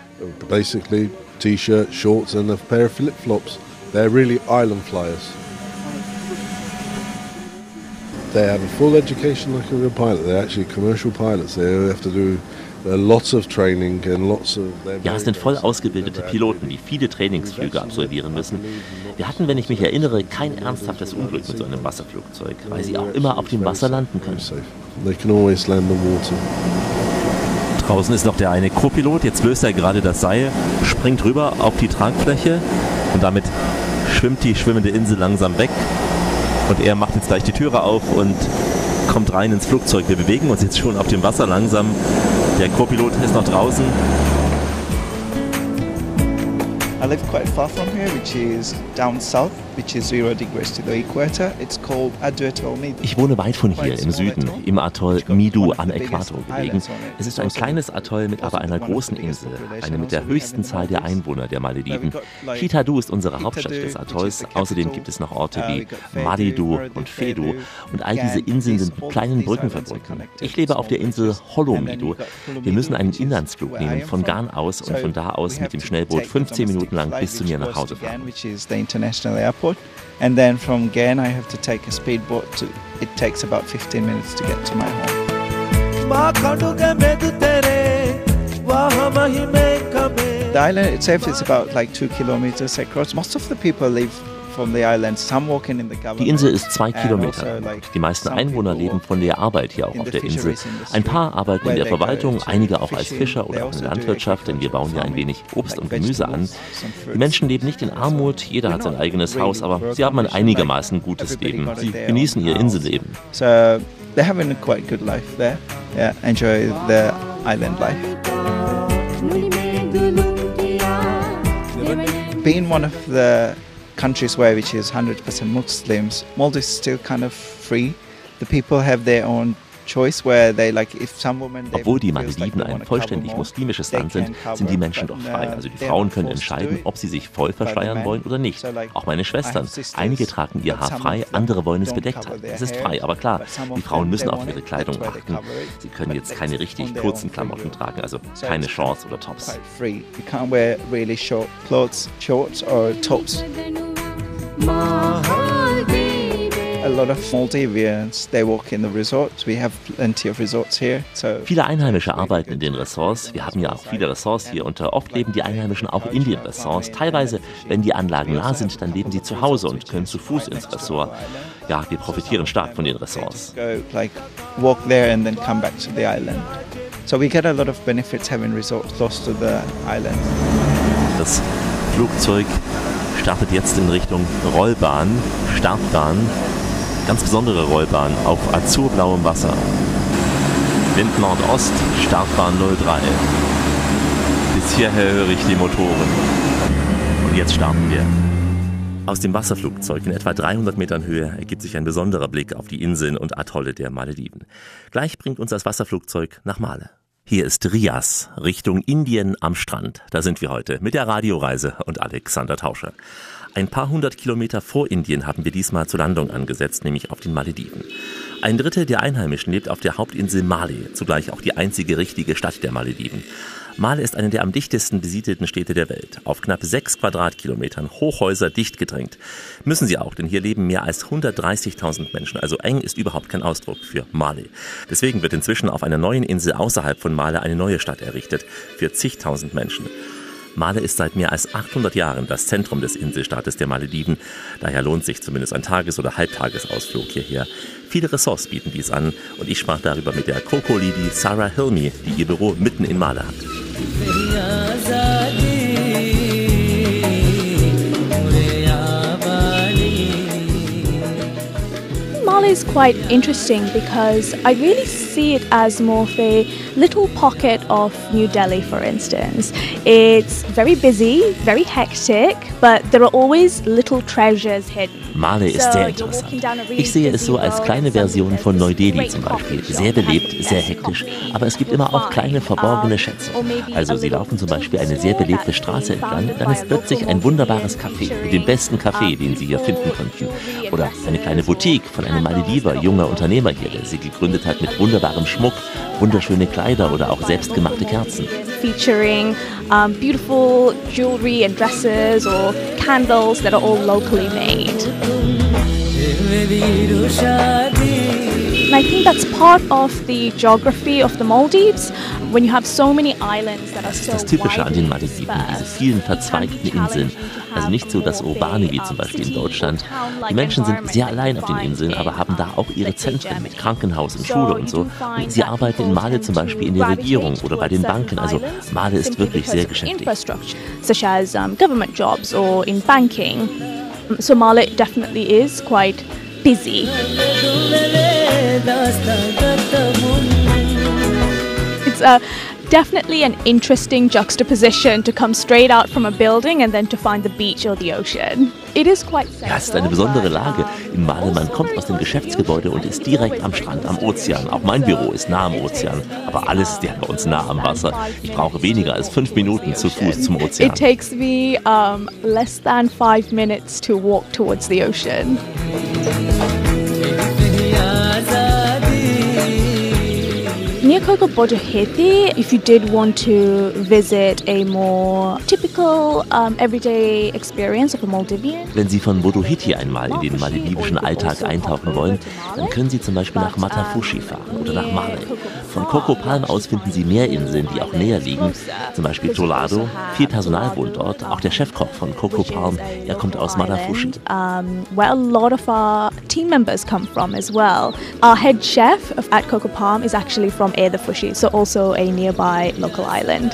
basically t-shirt, shorts, and a pair of flip-flops. They're really island flyers. They have a full education like a real pilot. They're actually commercial pilots. They have to do There are lots of training and lots of. they're Ja, es sind voll ausgebildete. Piloten, die viele Trainingsflüge absolvieren müssen. Wir hatten, wenn ich mich erinnere, kein ernsthaftes Unglück mit so einem Wasserflugzeug, weil sie auch immer auf dem Wasser landen können. Very safe. They can always land on water. Draußen ist noch der eine Co-Pilot, jetzt löst er gerade das Seil, springt rüber auf die Tragfläche und damit schwimmt die schwimmende Insel langsam weg. Und er macht jetzt gleich die Türe auf und kommt rein ins Flugzeug. Wir bewegen uns jetzt schon auf dem Wasser langsam. Der Co-Pilot ist noch draußen. I live quite far from here, which is down south, which is zero degrees to the equator. It's called Adueto Midu. Ich wohne weit von hier im Süden, im Atoll Midu am Äquator gelegen. Es ist ein kleines Atoll mit aber einer großen Insel, eine mit der höchsten Zahl der Einwohner der Malediven. Kitadu ist unsere Hauptstadt des Atolls. Außerdem gibt es noch Orte wie Maridu und Fedu und all diese Inseln sind mit kleinen Brücken verbunden. Ich lebe auf der Insel Holomidu. Wir müssen einen Inlandsflug nehmen von Garn aus und von da aus mit dem Schnellboot 15 Minuten lang bis zu mir nach Hause fahren. Which is the international airport. And then from Gan, I have to take a speedboat. To, it takes about 15 minutes to get to my home. The island itself is about like two kilometers across. Most of the people live from the island. Some working in the government. Die Insel ist zwei Kilometer also, lang. Die meisten some Einwohner leben work von der Arbeit hier auch in auf the der Insel. Ein paar arbeiten in der Verwaltung, einige auch als. Fischer oder auch also in der Landwirtschaft, denn wir bauen ja ein wenig Obst und Gemüse an. Die. Menschen leben nicht in Armut, jeder hat sein eigenes Haus, aber sie haben ein einigermaßen gutes Leben. Sie genießen ihr Inselleben. So they're having a quite good life there. Yeah, enjoy the island life. Being one of the countries where which is 100% Muslims, Maldives is still kind of free. The people have their own choice where they like if some women they Obwohl die Malediven ein vollständig muslimisches Land sind, sind die Menschen doch frei. Also die Frauen können forced to do entscheiden, ob sie sich voll verschleiern wollen oder nicht. Auch meine Schwestern. Einige tragen ihr Haar frei, andere wollen es bedeckt their Es ist frei, aber klar, die Frauen müssen auf ihre Kleidung achten. Sie können jetzt keine richtig kurzen Klamotten tragen, also So keine Shorts oder Tops. quite free. You can't wear really short clothes, shorts or tops. Viele Einheimische arbeiten in den Ressorts. Wir haben ja auch viele Ressorts hier und äh, oft leben die Einheimischen auch in den Ressorts. Teilweise, wenn die Anlagen nah sind, dann leben sie zu Hause und können zu Fuß ins Ressort. Ja, wir profitieren stark von den Ressorts. go like walk there and then come back to the island. So we get a lot of benefits having resorts close to the island. Das Flugzeug startet jetzt in Richtung Rollbahn, Startbahn, ganz besondere Rollbahn auf azurblauem Wasser. Wind Nordost, Startbahn 03. Bis hierher höre ich die Motoren. Und jetzt starten wir. Aus dem Wasserflugzeug in etwa 300 Metern Höhe ergibt sich ein besonderer Blick auf die Inseln und Atolle der Malediven. Gleich bringt uns das Wasserflugzeug nach Male. Hier ist Rias, Richtung Indien am Strand. Da sind wir heute mit der Radioreise und Alexander Tauscher. Ein paar hundert Kilometer vor Indien haben wir diesmal zur Landung angesetzt, nämlich auf den Malediven. Ein Drittel der Einheimischen lebt auf der Hauptinsel Male, zugleich auch die einzige richtige Stadt der Malediven. Male ist eine der am dichtesten besiedelten Städte der Welt. Auf knapp sechs Quadratkilometern, Hochhäuser dicht gedrängt. Müssen sie auch, denn hier leben mehr als 130.000 Menschen. Also eng ist überhaupt kein Ausdruck für Male. Deswegen wird inzwischen auf einer neuen Insel außerhalb von Male eine neue Stadt errichtet für zigtausend Menschen. Male ist seit mehr als 800 Jahren das Zentrum des Inselstaates der Malediven. Daher lohnt sich zumindest ein Tages- oder Halbtagesausflug hierher. Viele Ressorts bieten dies an und ich sprach darüber mit der Coco-Lady Sarah Hilmi, die ihr Büro mitten in Male hat. Mali is quite interesting because I really see it as more of a little pocket of New Delhi, for instance. It's very busy, very hectic, but there are always little treasures hidden. Male ist So sehr interessant. Ich sehe es so als kleine Version von Neu-Delhi zum Beispiel. Sehr belebt, sehr hektisch, aber es gibt immer auch kleine verborgene Schätze. Also Sie laufen zum Beispiel eine sehr belebte Straße entlang, dann ist plötzlich ein wunderbares Café mit dem besten Kaffee, den Sie hier finden könnten. Oder eine kleine Boutique von einem that are junger Unternehmer hier, der sie gegründet hat mit wunderbarem Schmuck, wunderschöne Kleider oder auch selbstgemachte Kerzen. featuring um, beautiful jewelry and dresses or candles that are all locally made. And I think that's part of the geography of the Maldives. When you have so many islands that are so das Typische an den Malediven, diese vielen verzweigten Inseln. Also nicht so das Urbane wie zum um, Beispiel in Deutschland. Die Menschen sind sehr allein auf den Inseln, aber haben da auch ihre Zentren mit. Krankenhaus und Schule und so. find Sie arbeiten in Male zum Beispiel in der Regierung oder bei den Banken. Also Male ist wirklich sehr. Infrastructure, such as government jobs or in banking. So Male definitely is quite busy. It's a definitely an interesting juxtaposition to come straight out from a building and then to find the beach or the ocean. It is quite Ja, es ist eine central, besondere but, Lage. um, In Male, man also kommt very aus dem close to the Geschäftsgebäude und ocean. ist direkt am Strand, am Ozean. Auch mein Büro ist nah am Ozean. Aber alles ist ja bei uns nah am Wasser. Ich brauche weniger als fünf Minuten zu Fuß zum Ozean. It takes me um, less than five minutes to walk towards the ocean. Near Coco Bodoheti, if you did want to visit a more typical um, everyday experience of a Maldivian, Wenn Sie von Bodohiti einmal in den maledivischen Alltag eintauchen wollen, dann können Sie zum Beispiel nach Matafushi fahren oder nach Male. Von Coco Palm aus finden Sie mehr Inseln, die auch näher liegen. Zum Beispiel Tolado. Viel Personal wohnt dort. Auch der Chefkoch von Coco Palm, er kommt aus Matafushi. um, where a lot of our team members come from as well. Our head chef at Coco Palm is actually from Fushi, so also a nearby local island.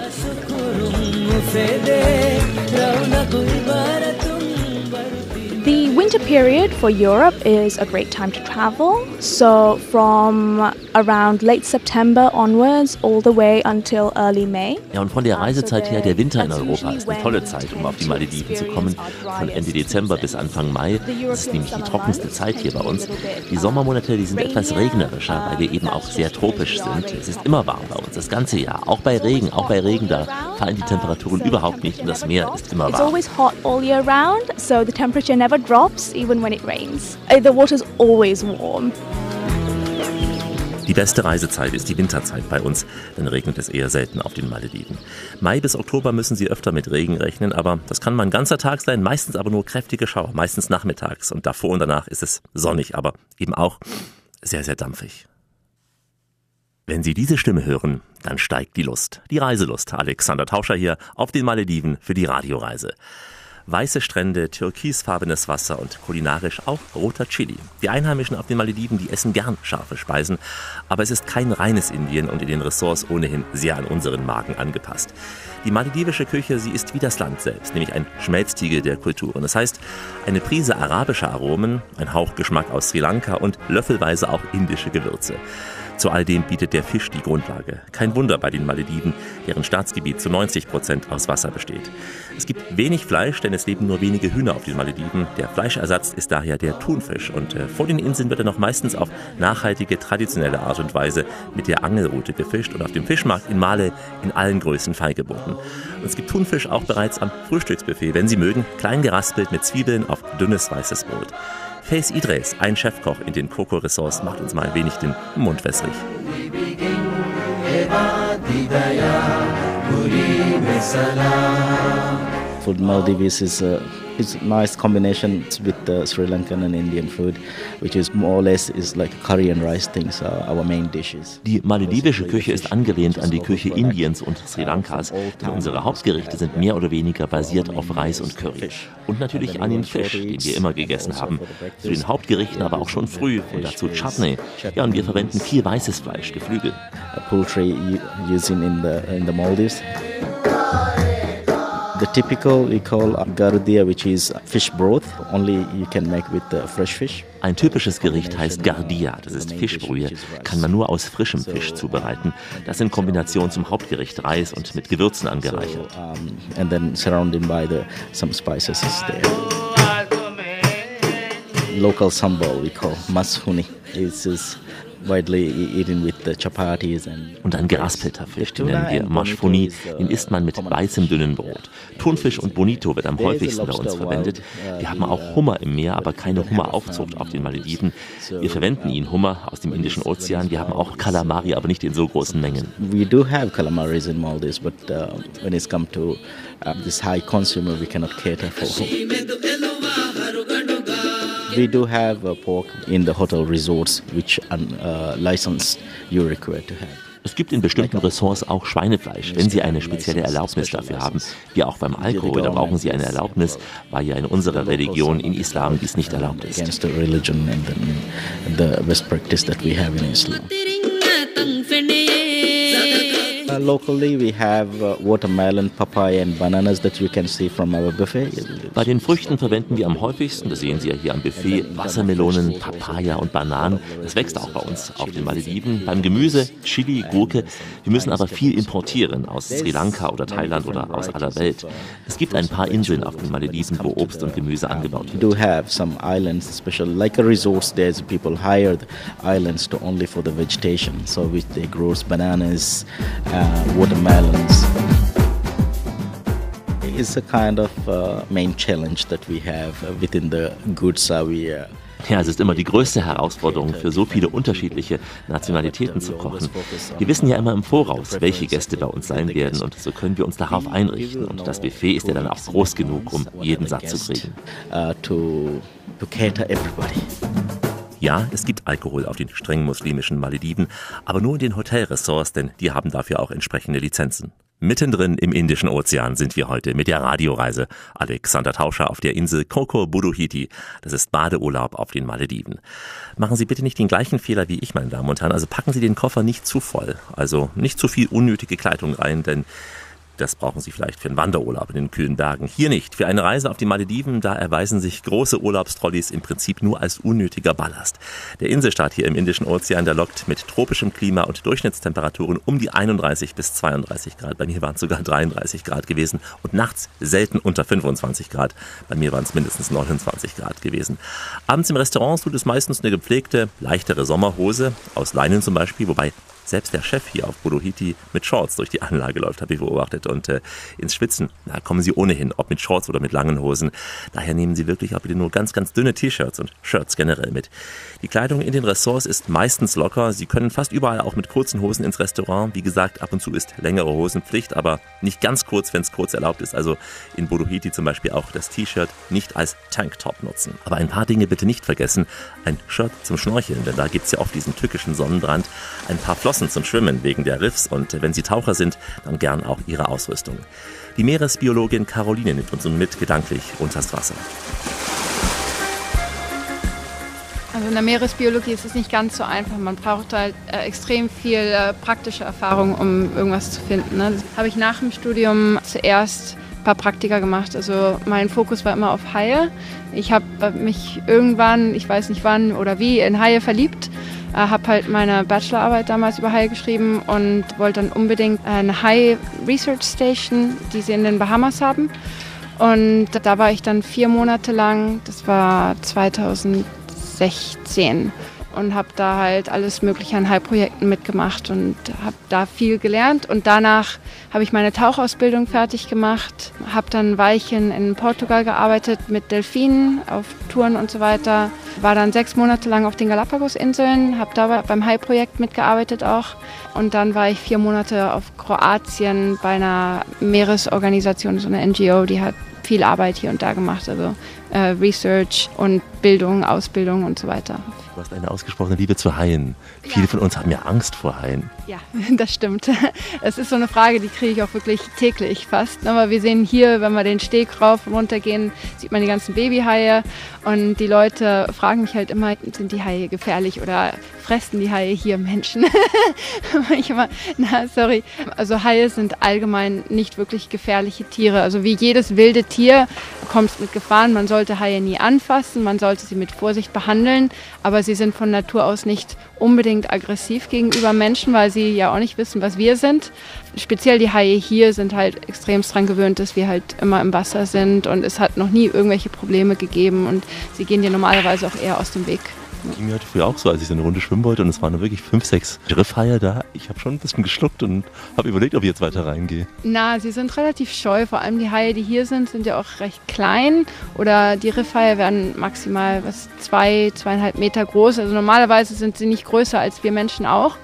The winter period for Europe is a great time to travel. So, from around late September onwards, all the way until early May. Ja, und von der Reisezeit her, der Winter in Europa ist eine tolle Zeit, um auf die Malediven zu kommen. Von Ende Dezember bis Anfang Mai. Das ist nämlich die trockenste Zeit hier bei uns. Die Sommermonate, die sind etwas regnerischer, weil wir eben auch sehr tropisch sind. Es ist immer warm bei uns, das ganze Jahr. Auch bei Regen, auch bei Regen, da fallen die Temperaturen überhaupt nicht und das Meer ist immer It's warm. always hot all year round, so the temperature never drops even when it rains. Uh, The water's always warm. Die beste Reisezeit ist die Winterzeit bei uns, dann regnet es eher selten auf den Malediven. Mai bis Oktober müssen Sie öfter mit Regen rechnen, aber das kann mal ein ganzer Tag sein, meistens aber nur kräftige Schauer, meistens nachmittags und davor und danach ist es sonnig, aber eben auch sehr, sehr dampfig. Wenn Sie diese Stimme hören, dann steigt die Lust, die Reiselust. Alexander Tauscher hier auf den Malediven für die Radioreise. Weiße Strände, türkisfarbenes Wasser und kulinarisch auch roter Chili. Die Einheimischen auf den Malediven, die essen gern scharfe Speisen, aber es ist kein reines Indien und in den Ressorts ohnehin sehr an unseren Magen angepasst. Die maledivische Küche, sie ist wie das Land selbst, nämlich ein Schmelztiegel der Kulturen. Das heißt, eine Prise arabischer Aromen, ein Hauch Geschmack aus Sri Lanka und löffelweise auch indische Gewürze. Zu all dem bietet der Fisch die Grundlage. Kein Wunder bei den Malediven, deren Staatsgebiet zu 90 Prozent aus Wasser besteht. Es gibt wenig Fleisch, denn es leben nur wenige Hühner auf den Malediven. Der Fleischersatz ist daher der Thunfisch und äh, vor den Inseln wird er noch meistens auf nachhaltige, traditionelle Art und Weise mit der Angelrute gefischt und auf dem Fischmarkt in Male in allen Größen feilgeboten. Und es gibt Thunfisch auch bereits am Frühstücksbuffet, wenn Sie mögen, klein geraspelt mit Zwiebeln auf dünnes weißes Brot. Face Idres, ein Chefkoch in den Coco Ressorts, macht uns mal ein wenig den Mund wässrig. Food Maldives is a it's a nice combination with the Sri Lankan and Indian food, which is more or less is like curry and rice things are our main dishes. Die maledivische Küche ist angelehnt an die Küche Indiens und Sri Lankas, denn unsere Hauptgerichte sind mehr oder weniger basiert auf Reis und Curry. Und natürlich an den Fisch, den wir immer gegessen haben. Zu den Hauptgerichten aber auch schon früh und dazu Chutney. Ja, und wir verwenden viel weißes Fleisch, Geflügel. Poultry using in the in the Maldives. The typical we call gardia, which is fish broth. Only you can make with the fresh fish. Ein typisches Gericht heißt Gardia, das ist Fischbrühe, kann man nur aus frischem Fisch zubereiten. Das in Kombination zum Hauptgericht Reis und mit Gewürzen angereichert. And then surrounded by the some spices is there. Local sambal we call mashuni. This is widely e- eaten with the chapatis and Und ein geraspelter Fisch, den nennen wir Mashfuni, den isst man mit weißem dünnen Brot. Thunfisch und Bonito wird am häufigsten bei uns verwendet. Wir haben auch Hummer im Meer, aber keine Hummeraufzucht auf den Malediven. Wir verwenden ihn Hummer aus dem Indischen Ozean. Wir haben auch Kalamari, aber nicht in so großen Mengen. we do have calamaris in Maldives, but uh, when it's come to uh, this high consumer, we cannot cater for. We do have uh, pork in the hotel resorts, which un, uh, licensed you require to have. Es gibt in bestimmten Ressorts auch Schweinefleisch, wenn Sie eine spezielle Erlaubnis dafür haben. Wie auch beim Alkohol, da brauchen Sie eine Erlaubnis, weil ja in unserer Religion, in Islam, dies nicht erlaubt ist. Uh, locally, we have uh, watermelon, papaya, and bananas that you can see from our buffet. Bei den Früchten verwenden wir am häufigsten, das sehen Sie ja hier am Buffet, Wassermelonen, Papaya und Bananen. Das wächst auch bei uns auf den Malediven. Beim Gemüse, Chili, Gurke. Wir müssen aber viel importieren aus Sri Lanka oder Thailand oder aus aller Welt. Es gibt ein paar Inseln auf den Malediven, wo Obst und Gemüse angebaut We wird. do have some islands, especially like a resorts. There's people hire the islands to only for the vegetation, so which they grows bananas, uh, watermelons. It's a kind of uh, main challenge that we have uh, within the goods uh, we. Uh, Ja, es ist immer die größte Herausforderung, für so viele unterschiedliche Nationalitäten zu kochen. Wir wissen ja immer im Voraus, welche Gäste bei uns sein werden und so können wir uns darauf einrichten. Und das Buffet ist ja dann auch groß genug, um jeden satt zu kriegen. uh, to cater everybody. Ja, es gibt Alkohol auf den streng muslimischen Malediven, aber nur in den Hotelressorts, denn die haben dafür auch entsprechende Lizenzen. Mittendrin im Indischen Ozean sind wir heute mit der Radioreise. Alexander Tauscher auf der Insel Koko Buduhiti. Das ist Badeurlaub auf den Malediven. Machen Sie bitte nicht den gleichen Fehler wie ich, meine Damen und Herren. Also packen Sie den Koffer nicht zu voll. Also nicht zu viel unnötige Kleidung rein, denn das brauchen Sie vielleicht für einen Wanderurlaub in den kühlen Bergen. Hier nicht. Für eine Reise auf die Malediven, da erweisen sich große Urlaubstrolleys im Prinzip nur als unnötiger Ballast. Der Inselstaat hier im Indischen Ozean, der lockt mit tropischem Klima und Durchschnittstemperaturen um die 31 bis 32 Grad. Bei mir waren es sogar 33 Grad gewesen und nachts selten unter 25 Grad. Bei mir waren es mindestens 29 Grad gewesen. Abends im Restaurant tut es meistens eine gepflegte, leichtere Sommerhose, aus Leinen zum Beispiel, wobei selbst der Chef hier auf Bodohiti mit Shorts durch die Anlage läuft, habe ich beobachtet. Und äh, ins Schwitzen, da kommen sie ohnehin, ob mit Shorts oder mit langen Hosen. Daher nehmen sie wirklich auch bitte nur ganz, ganz dünne T-Shirts und Shirts generell mit. Die Kleidung in den Ressorts ist meistens locker. Sie können fast überall auch mit kurzen Hosen ins Restaurant. Wie gesagt, ab und zu ist längere Hosenpflicht, aber nicht ganz kurz, wenn es kurz erlaubt ist. Also in Bodohiti zum Beispiel auch das T-Shirt nicht als Tanktop nutzen. Aber ein paar Dinge bitte nicht vergessen. Ein Shirt zum Schnorcheln, denn da gibt's ja oft diesen tückischen Sonnenbrand. Ein paar Flossen zum Schwimmen wegen der Riffs und wenn Sie Taucher sind, dann gern auch Ihre Ausrüstung. Die Meeresbiologin Caroline nimmt uns nun mit gedanklich unters Wasser. Also in der Meeresbiologie ist es nicht ganz so einfach. Man braucht halt äh, extrem viel äh, praktische Erfahrung, um irgendwas zu finden. Ne? Das habe ich nach dem Studium zuerst ein paar Praktika gemacht. Also mein Fokus war immer auf Haie. Ich habe äh, mich irgendwann, ich weiß nicht wann oder wie, in Haie verliebt. Äh, habe halt meine Bachelorarbeit damals über Haie geschrieben und wollte dann unbedingt eine Hai Research Station, die sie in den Bahamas haben. Und da war ich dann vier Monate lang, das war 2016 und habe da halt alles Mögliche an Hai-Projekten mitgemacht und habe da viel gelernt. Und danach habe ich meine Tauchausbildung fertig gemacht, habe dann ein Weilchen in Portugal gearbeitet mit Delfinen auf Touren und so weiter. War dann sechs Monate lang auf den Galapagos-Inseln, habe da beim Hai-Projekt mitgearbeitet auch. Und dann war ich vier Monate auf Kroatien bei einer Meeresorganisation, so eine NGO, die hat viel Arbeit hier und da gemacht, also Research und Bildung, Ausbildung und so weiter. Du hast eine ausgesprochene Liebe zu Haien. Viele von uns haben ja Angst vor Haien. Ja, [laughs] das stimmt. [laughs] Es ist so eine Frage, die kriege ich auch wirklich täglich fast. Aber wir sehen hier, wenn wir den Steg rauf und runter gehen, sieht man die ganzen Babyhaie. Und die Leute fragen mich halt immer, sind die Haie gefährlich oder fressen die Haie hier Menschen? [laughs] ich immer, na, sorry. Also Haie sind allgemein nicht wirklich gefährliche Tiere. Also wie jedes wilde Tier kommt es mit Gefahren. Man sollte Haie nie anfassen, man sollte sie mit Vorsicht behandeln. Aber sie sind von Natur aus nicht unbedingt aggressiv gegenüber Menschen, weil sie ja auch nicht wissen, was wir sind. Speziell die Haie hier sind halt extremst dran gewöhnt, dass wir halt immer im Wasser sind und es hat noch nie irgendwelche Probleme gegeben und sie gehen dir normalerweise auch eher aus dem Weg. Ging mir heute früh auch so, als ich so eine Runde schwimmen wollte und es waren wirklich fünf, sechs Riffhaie da. Ich habe schon ein bisschen geschluckt und habe überlegt, ob ich jetzt weiter reingehe. Na, sie sind relativ scheu. Vor allem die Haie, die hier sind, sind ja auch recht klein. Oder die Riffhaie werden maximal was zwei, zweieinhalb Meter groß. Also normalerweise sind sie nicht größer als wir Menschen auch.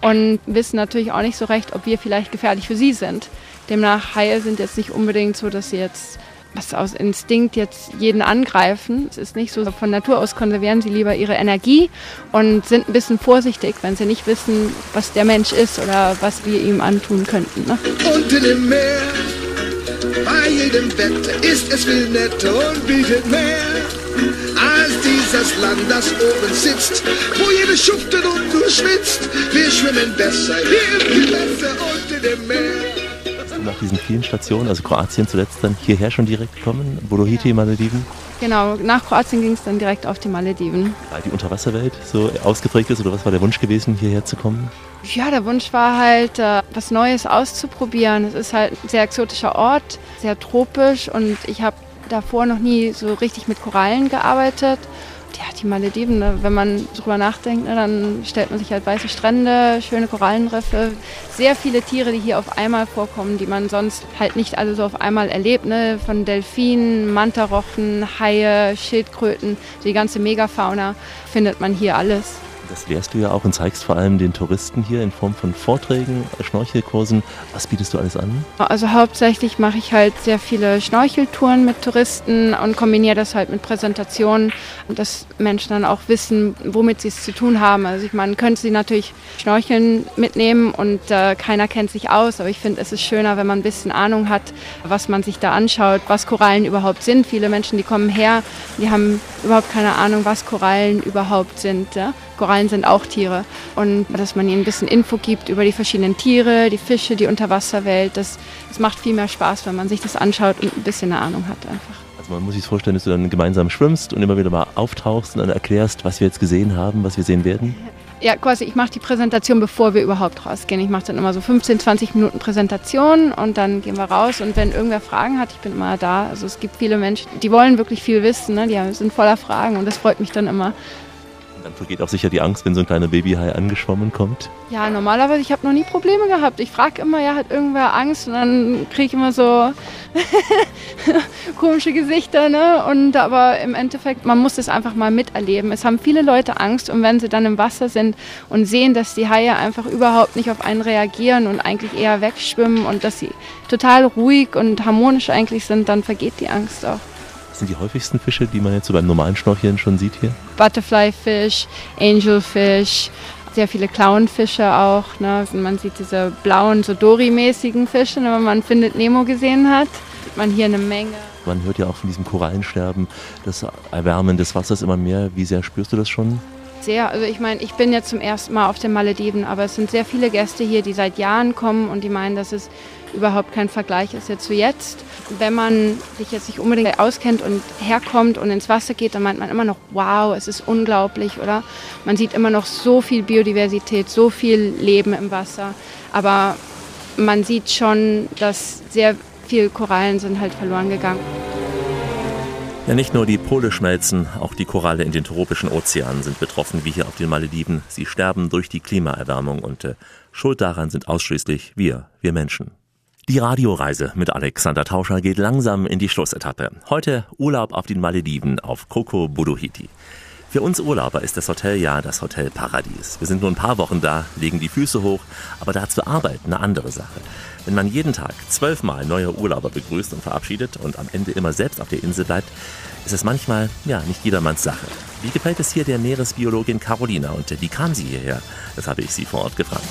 Und wissen natürlich auch nicht so recht, ob wir vielleicht gefährlich für sie sind. Demnach, Haie sind jetzt nicht unbedingt so, dass sie jetzt was aus Instinkt jetzt jeden angreifen. Es ist nicht so, von Natur aus konservieren sie lieber ihre Energie und sind ein bisschen vorsichtig, wenn sie nicht wissen, was der Mensch ist oder was wir ihm antun könnten. Ne? Unter dem Meer, bei jedem Wetter ist es viel netter und bietet mehr als dieses Land, das oben sitzt, wo jeder schuftet und nur schwitzt. Wir schwimmen besser, hier viel besser unter dem Meer. Nach diesen vielen Stationen, also Kroatien zuletzt dann hierher schon direkt gekommen, Bolohiti, Malediven, Genau, nach Kroatien ging es dann direkt auf die Malediven. weil die Unterwasserwelt so ausgeprägt ist oder was war der Wunsch gewesen, hierher zu kommen? Ja, der Wunsch war halt, äh, was Neues auszuprobieren. Es ist halt ein sehr exotischer Ort, sehr tropisch und ich habe davor noch nie so richtig mit Korallen gearbeitet. Ja, die Malediven, ne, wenn man drüber nachdenkt, ne, dann stellt man sich halt weiße Strände, schöne Korallenriffe, sehr viele Tiere, die hier auf einmal vorkommen, die man sonst halt nicht alle so auf einmal erlebt. Ne? Von Delfinen, Mantarochen, Haie, Schildkröten, die ganze Megafauna findet man hier alles. Das lehrst du ja auch und zeigst vor allem den Touristen hier in Form von Vorträgen, Schnorchelkursen. Was bietest du alles an? Also hauptsächlich mache ich halt sehr viele Schnorcheltouren mit Touristen und kombiniere das halt mit Präsentationen, dass Menschen dann auch wissen, womit sie es zu tun haben. Also ich meine, könnte sie natürlich Schnorcheln mitnehmen und äh, keiner kennt sich aus, aber ich finde, es ist schöner, wenn man ein bisschen Ahnung hat, was man sich da anschaut, was Korallen überhaupt sind. Viele Menschen, die kommen her, die haben überhaupt keine Ahnung, was Korallen überhaupt sind. Ja? Korallen sind auch Tiere. Und dass man ihnen ein bisschen Info gibt über die verschiedenen Tiere, die Fische, die Unterwasserwelt, das, das macht viel mehr Spaß, wenn man sich das anschaut und ein bisschen eine Ahnung hat einfach. Also man muss sich vorstellen, dass du dann gemeinsam schwimmst und immer wieder mal auftauchst und dann erklärst, was wir jetzt gesehen haben, was wir sehen werden. Ja, quasi, ich mache die Präsentation, bevor wir überhaupt rausgehen. Ich mache dann immer so 15, 20 Minuten Präsentation und dann gehen wir raus. Und wenn irgendwer Fragen hat, ich bin immer da. Also es gibt viele Menschen, die wollen wirklich viel wissen, ne? die sind voller Fragen und das freut mich dann immer. Dann vergeht auch sicher die Angst, wenn so ein kleiner Babyhai angeschwommen kommt. Ja, normalerweise, ich habe noch nie Probleme gehabt. Ich frage immer, ja, hat irgendwer Angst? Und dann kriege ich immer so [laughs] komische Gesichter, ne? Und aber im Endeffekt, man muss es einfach mal miterleben. Es haben viele Leute Angst und wenn sie dann im Wasser sind und sehen, dass die Haie einfach überhaupt nicht auf einen reagieren und eigentlich eher wegschwimmen und dass sie total ruhig und harmonisch eigentlich sind, dann vergeht die Angst auch. Sind die häufigsten Fische, die man jetzt so beim normalen Schnorcheln schon sieht hier? Butterflyfish, Angelfish, sehr viele Clownfische auch. Ne? Man sieht diese blauen, so Dory-mäßigen Fische, ne? wenn man Findet Nemo gesehen hat. Sieht man hier eine Menge. Man hört ja auch von diesem Korallensterben, das Erwärmen des Wassers immer mehr. Wie sehr spürst du das schon? Sehr, also ich meine, ich bin jetzt zum ersten Mal auf den Malediven, aber es sind sehr viele Gäste hier, die seit Jahren kommen und die meinen, dass es überhaupt kein Vergleich ist jetzt zu jetzt. Wenn man sich jetzt nicht unbedingt auskennt und herkommt und ins Wasser geht, dann meint man immer noch, wow, es ist unglaublich, oder? Man sieht immer noch so viel Biodiversität, so viel Leben im Wasser, aber man sieht schon, dass sehr viele Korallen sind halt verloren gegangen. Ja, nicht nur die Pole schmelzen, auch die Koralle in den tropischen Ozeanen sind betroffen, wie hier auf den Malediven. Sie sterben durch die Klimaerwärmung und äh, schuld daran sind ausschließlich wir, wir Menschen. Die Radioreise mit Alexander Tauscher geht langsam in die Schlussetappe. Heute Urlaub auf den Malediven auf Coco Buduhiti. Für uns Urlauber ist das Hotel ja das Hotel Paradies. Wir sind nur ein paar Wochen da, legen die Füße hoch, aber da zu arbeiten eine andere Sache. Wenn man jeden Tag zwölfmal neue Urlauber begrüßt und verabschiedet und am Ende immer selbst auf der Insel bleibt, ist es manchmal, ja, nicht jedermanns Sache. Wie gefällt es hier der Meeresbiologin Carolina und wie kam sie hierher? Das habe ich sie vor Ort gefragt.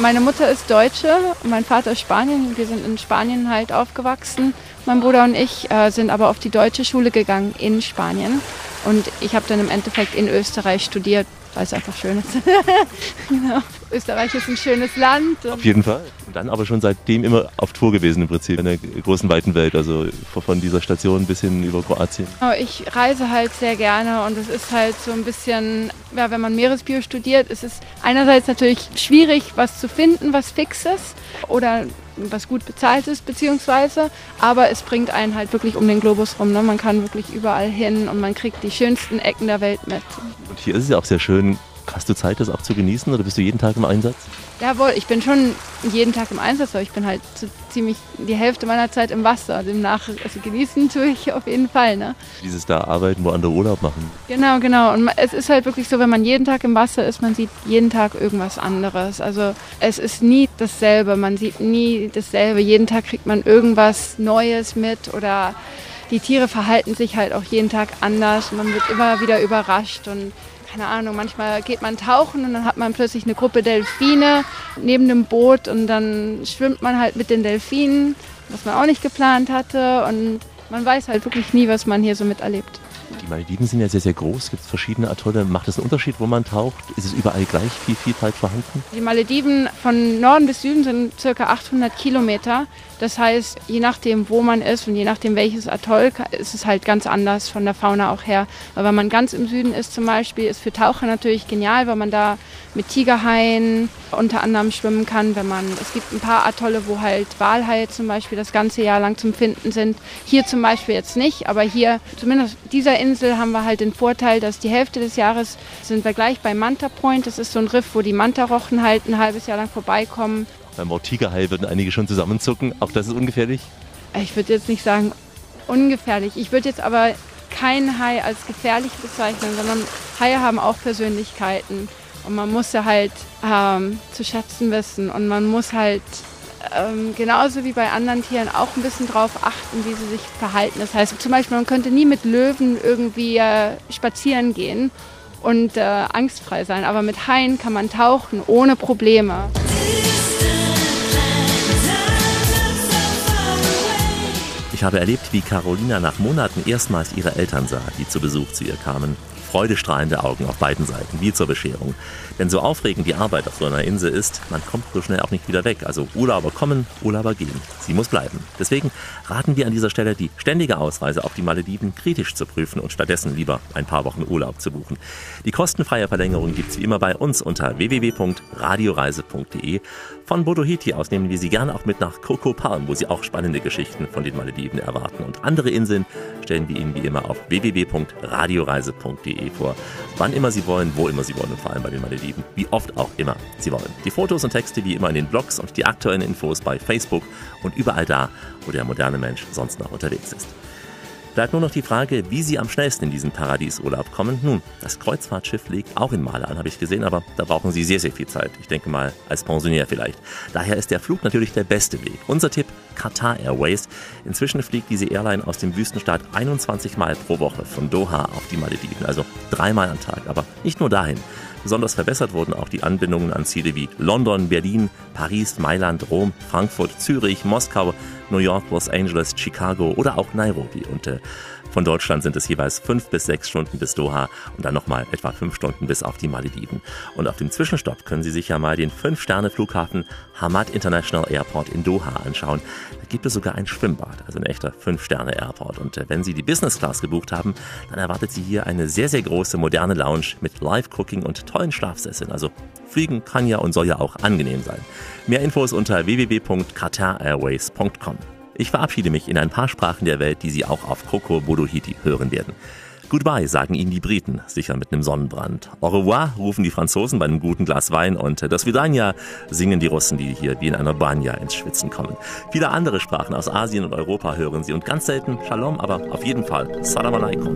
Meine Mutter ist Deutsche, mein Vater ist Spanien. Wir sind in Spanien halt aufgewachsen. Mein Bruder und ich äh, sind aber auf die deutsche Schule gegangen in Spanien. Und ich habe dann im Endeffekt in Österreich studiert, weil es einfach schön ist. [laughs] genau. Österreich ist ein schönes Land. Auf jeden Fall. Und dann aber schon seitdem immer auf Tour gewesen im Prinzip in der großen weiten Welt. Also von dieser Station bis hin über Kroatien. Genau, Ich reise halt sehr gerne und es ist halt so ein bisschen, ja, wenn man Meeresbio studiert, ist es einerseits natürlich schwierig, was zu finden, was fix ist oder was gut bezahlt ist, beziehungsweise, aber es bringt einen halt wirklich um den Globus rum. Ne? Man kann wirklich überall hin und man kriegt die schönsten Ecken der Welt mit. Und hier ist es ja auch sehr schön, Hast du Zeit, das auch zu genießen oder bist du jeden Tag im Einsatz? Jawohl, ich bin schon jeden Tag im Einsatz, aber ich bin halt so ziemlich die Hälfte meiner Zeit im Wasser. Demnach, also genießen tue ich auf jeden Fall. Ne? Dieses da arbeiten, wo andere Urlaub machen. Genau, genau. Und es ist halt wirklich so, wenn man jeden Tag im Wasser ist, man sieht jeden Tag irgendwas anderes. Also es ist nie dasselbe, man sieht nie dasselbe. Jeden Tag kriegt man irgendwas Neues mit oder die Tiere verhalten sich halt auch jeden Tag anders. Man wird immer wieder überrascht und keine Ahnung, manchmal geht man tauchen und dann hat man plötzlich eine Gruppe Delfine neben dem Boot und dann schwimmt man halt mit den Delfinen, was man auch nicht geplant hatte und man weiß halt wirklich nie, was man hier so miterlebt. Die Malediven sind ja sehr, sehr groß. Gibt es verschiedene Atolle? Macht es einen Unterschied, wo man taucht? Ist es überall gleich viel Vielfalt vorhanden? Die Malediven von Norden bis Süden sind circa 800 Kilometer. Das heißt, je nachdem, wo man ist und je nachdem, welches Atoll, ist es halt ganz anders von der Fauna auch her. Aber wenn man ganz im Süden ist zum Beispiel, ist für Taucher natürlich genial, weil man da mit Tigerhaien unter anderem schwimmen kann. Wenn man, es gibt ein paar Atolle, wo halt Walhaie zum Beispiel das ganze Jahr lang zum Finden sind. Hier zum Beispiel jetzt nicht, aber hier, zumindest dieser Insel, haben wir halt den Vorteil, dass die Hälfte des Jahres sind wir gleich bei Manta Point. Das ist so ein Riff, wo die Mantarochen halt ein halbes Jahr lang vorbeikommen. Beim Wort Tigerhai würden einige schon zusammenzucken. Auch das ist ungefährlich. Ich würde jetzt nicht sagen ungefährlich. Ich würde jetzt aber keinen Hai als gefährlich bezeichnen, sondern Haie haben auch Persönlichkeiten. Und man muss ja halt ähm, zu schätzen wissen. Und man muss halt ähm, genauso wie bei anderen Tieren auch ein bisschen drauf achten, wie sie sich verhalten. Das heißt zum Beispiel, man könnte nie mit Löwen irgendwie äh, spazieren gehen und äh, angstfrei sein. Aber mit Haien kann man tauchen ohne Probleme. Ich habe erlebt, wie Carolina nach Monaten erstmals ihre Eltern sah, die zu Besuch zu ihr kamen. Freudestrahlende Augen auf beiden Seiten, wie zur Bescherung. Denn so aufregend die Arbeit auf so einer Insel ist, man kommt so schnell auch nicht wieder weg. Also Urlauber kommen, Urlauber gehen. Sie muss bleiben. Deswegen raten wir an dieser Stelle, die ständige Ausreise auf die Malediven kritisch zu prüfen und stattdessen lieber ein paar Wochen Urlaub zu buchen. Die kostenfreie Verlängerung gibt's wie immer bei uns unter www.radioreise.de. Von Bodohiti aus nehmen wir Sie gerne auch mit nach Coco Palm, wo Sie auch spannende Geschichten von den Malediven erwarten. Und andere Inseln stellen wir Ihnen wie immer auf www.radioreise.de vor. Wann immer Sie wollen, wo immer Sie wollen und vor allem bei den Malediven, wie oft auch immer Sie wollen. Die Fotos und Texte wie immer in den Blogs und die aktuellen Infos bei Facebook und überall da, wo der moderne Mensch sonst noch unterwegs ist. Bleibt nur noch die Frage, wie Sie am schnellsten in diesen Paradiesurlaub kommen. Nun, das Kreuzfahrtschiff liegt auch in Male an, habe ich gesehen, aber da brauchen Sie sehr, sehr viel Zeit. Ich denke mal, als Pensionär vielleicht. Daher ist der Flug natürlich der beste Weg. Unser Tipp, Qatar Airways. Inzwischen fliegt diese Airline aus dem Wüstenstaat 21 Mal pro Woche von Doha auf die Malediven, also dreimal am Tag. Aber nicht nur dahin. Besonders verbessert wurden auch die Anbindungen an Ziele wie London, Berlin, Paris, Mailand, Rom, Frankfurt, Zürich, Moskau, New York, Los Angeles, Chicago oder auch Nairobi. Und äh, von Deutschland sind es jeweils fünf bis sechs Stunden bis Doha und dann nochmal etwa fünf Stunden bis auf die Malediven. Und auf dem Zwischenstopp können Sie sich ja mal den Fünf-Sterne-Flughafen Hamad International Airport in Doha anschauen. Da gibt es sogar ein Schwimmbad, also ein echter Fünf-Sterne-Airport. Und äh, wenn Sie die Business Class gebucht haben, dann erwartet Sie hier eine sehr, sehr große moderne Lounge mit Live-Cooking und tollen Schlafsesseln. Also Fliegen kann ja und soll ja auch angenehm sein. Mehr Infos unter www.qatarairways.com. Ich verabschiede mich in ein paar Sprachen der Welt, die Sie auch auf Coco Bodohiti hören werden. Goodbye sagen Ihnen die Briten, sicher mit einem Sonnenbrand. Au revoir rufen die Franzosen bei einem guten Glas Wein und das Vidania singen die Russen, die hier wie in einer Banya ins Schwitzen kommen. Viele andere Sprachen aus Asien und Europa hören Sie und ganz selten Shalom, aber auf jeden Fall Salam alaikum.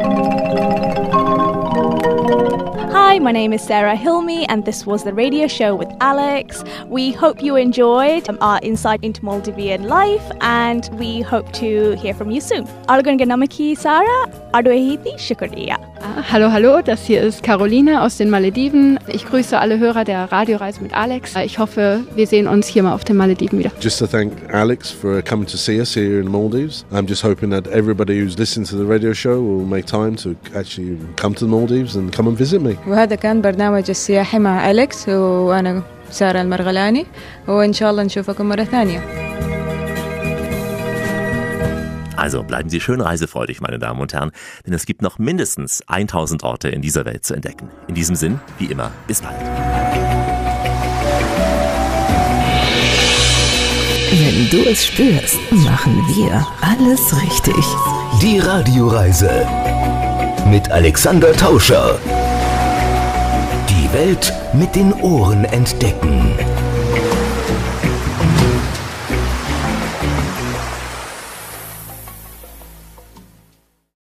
Hi, my name is Sarah Hilmy, and this was the radio show with Alex. We hope you enjoyed um, our insight into Maldivian life, and we hope to hear from you soon. Algonganamaki Sarah, Adoehiti Shukriya. Ah, Hallo, hallo, das hier ist Caroline aus den Malediven. Ich grüße alle Hörer der Radioreise mit Alex. Ich hoffe, wir sehen uns hier mal auf den Malediven wieder. Just to thank Alex for coming to see us here in the Maldives. I'm just hoping that everybody who's listening to the radio show will make time to actually come to the Maldives and come and visit me. وهذا كان برنامج السياحي مع أليكس وأنا سارة المرغلاني وإن شاء الله نشوفكم مرة ثانية Also bleiben Sie schön reisefreudig, meine Damen und Herren, denn es gibt noch mindestens 1000 Orte in dieser Welt zu entdecken. In diesem Sinn, wie immer, bis bald. Wenn du es spürst, machen wir alles richtig. Die Radioreise mit Alexander Tauscher. Welt mit den Ohren entdecken.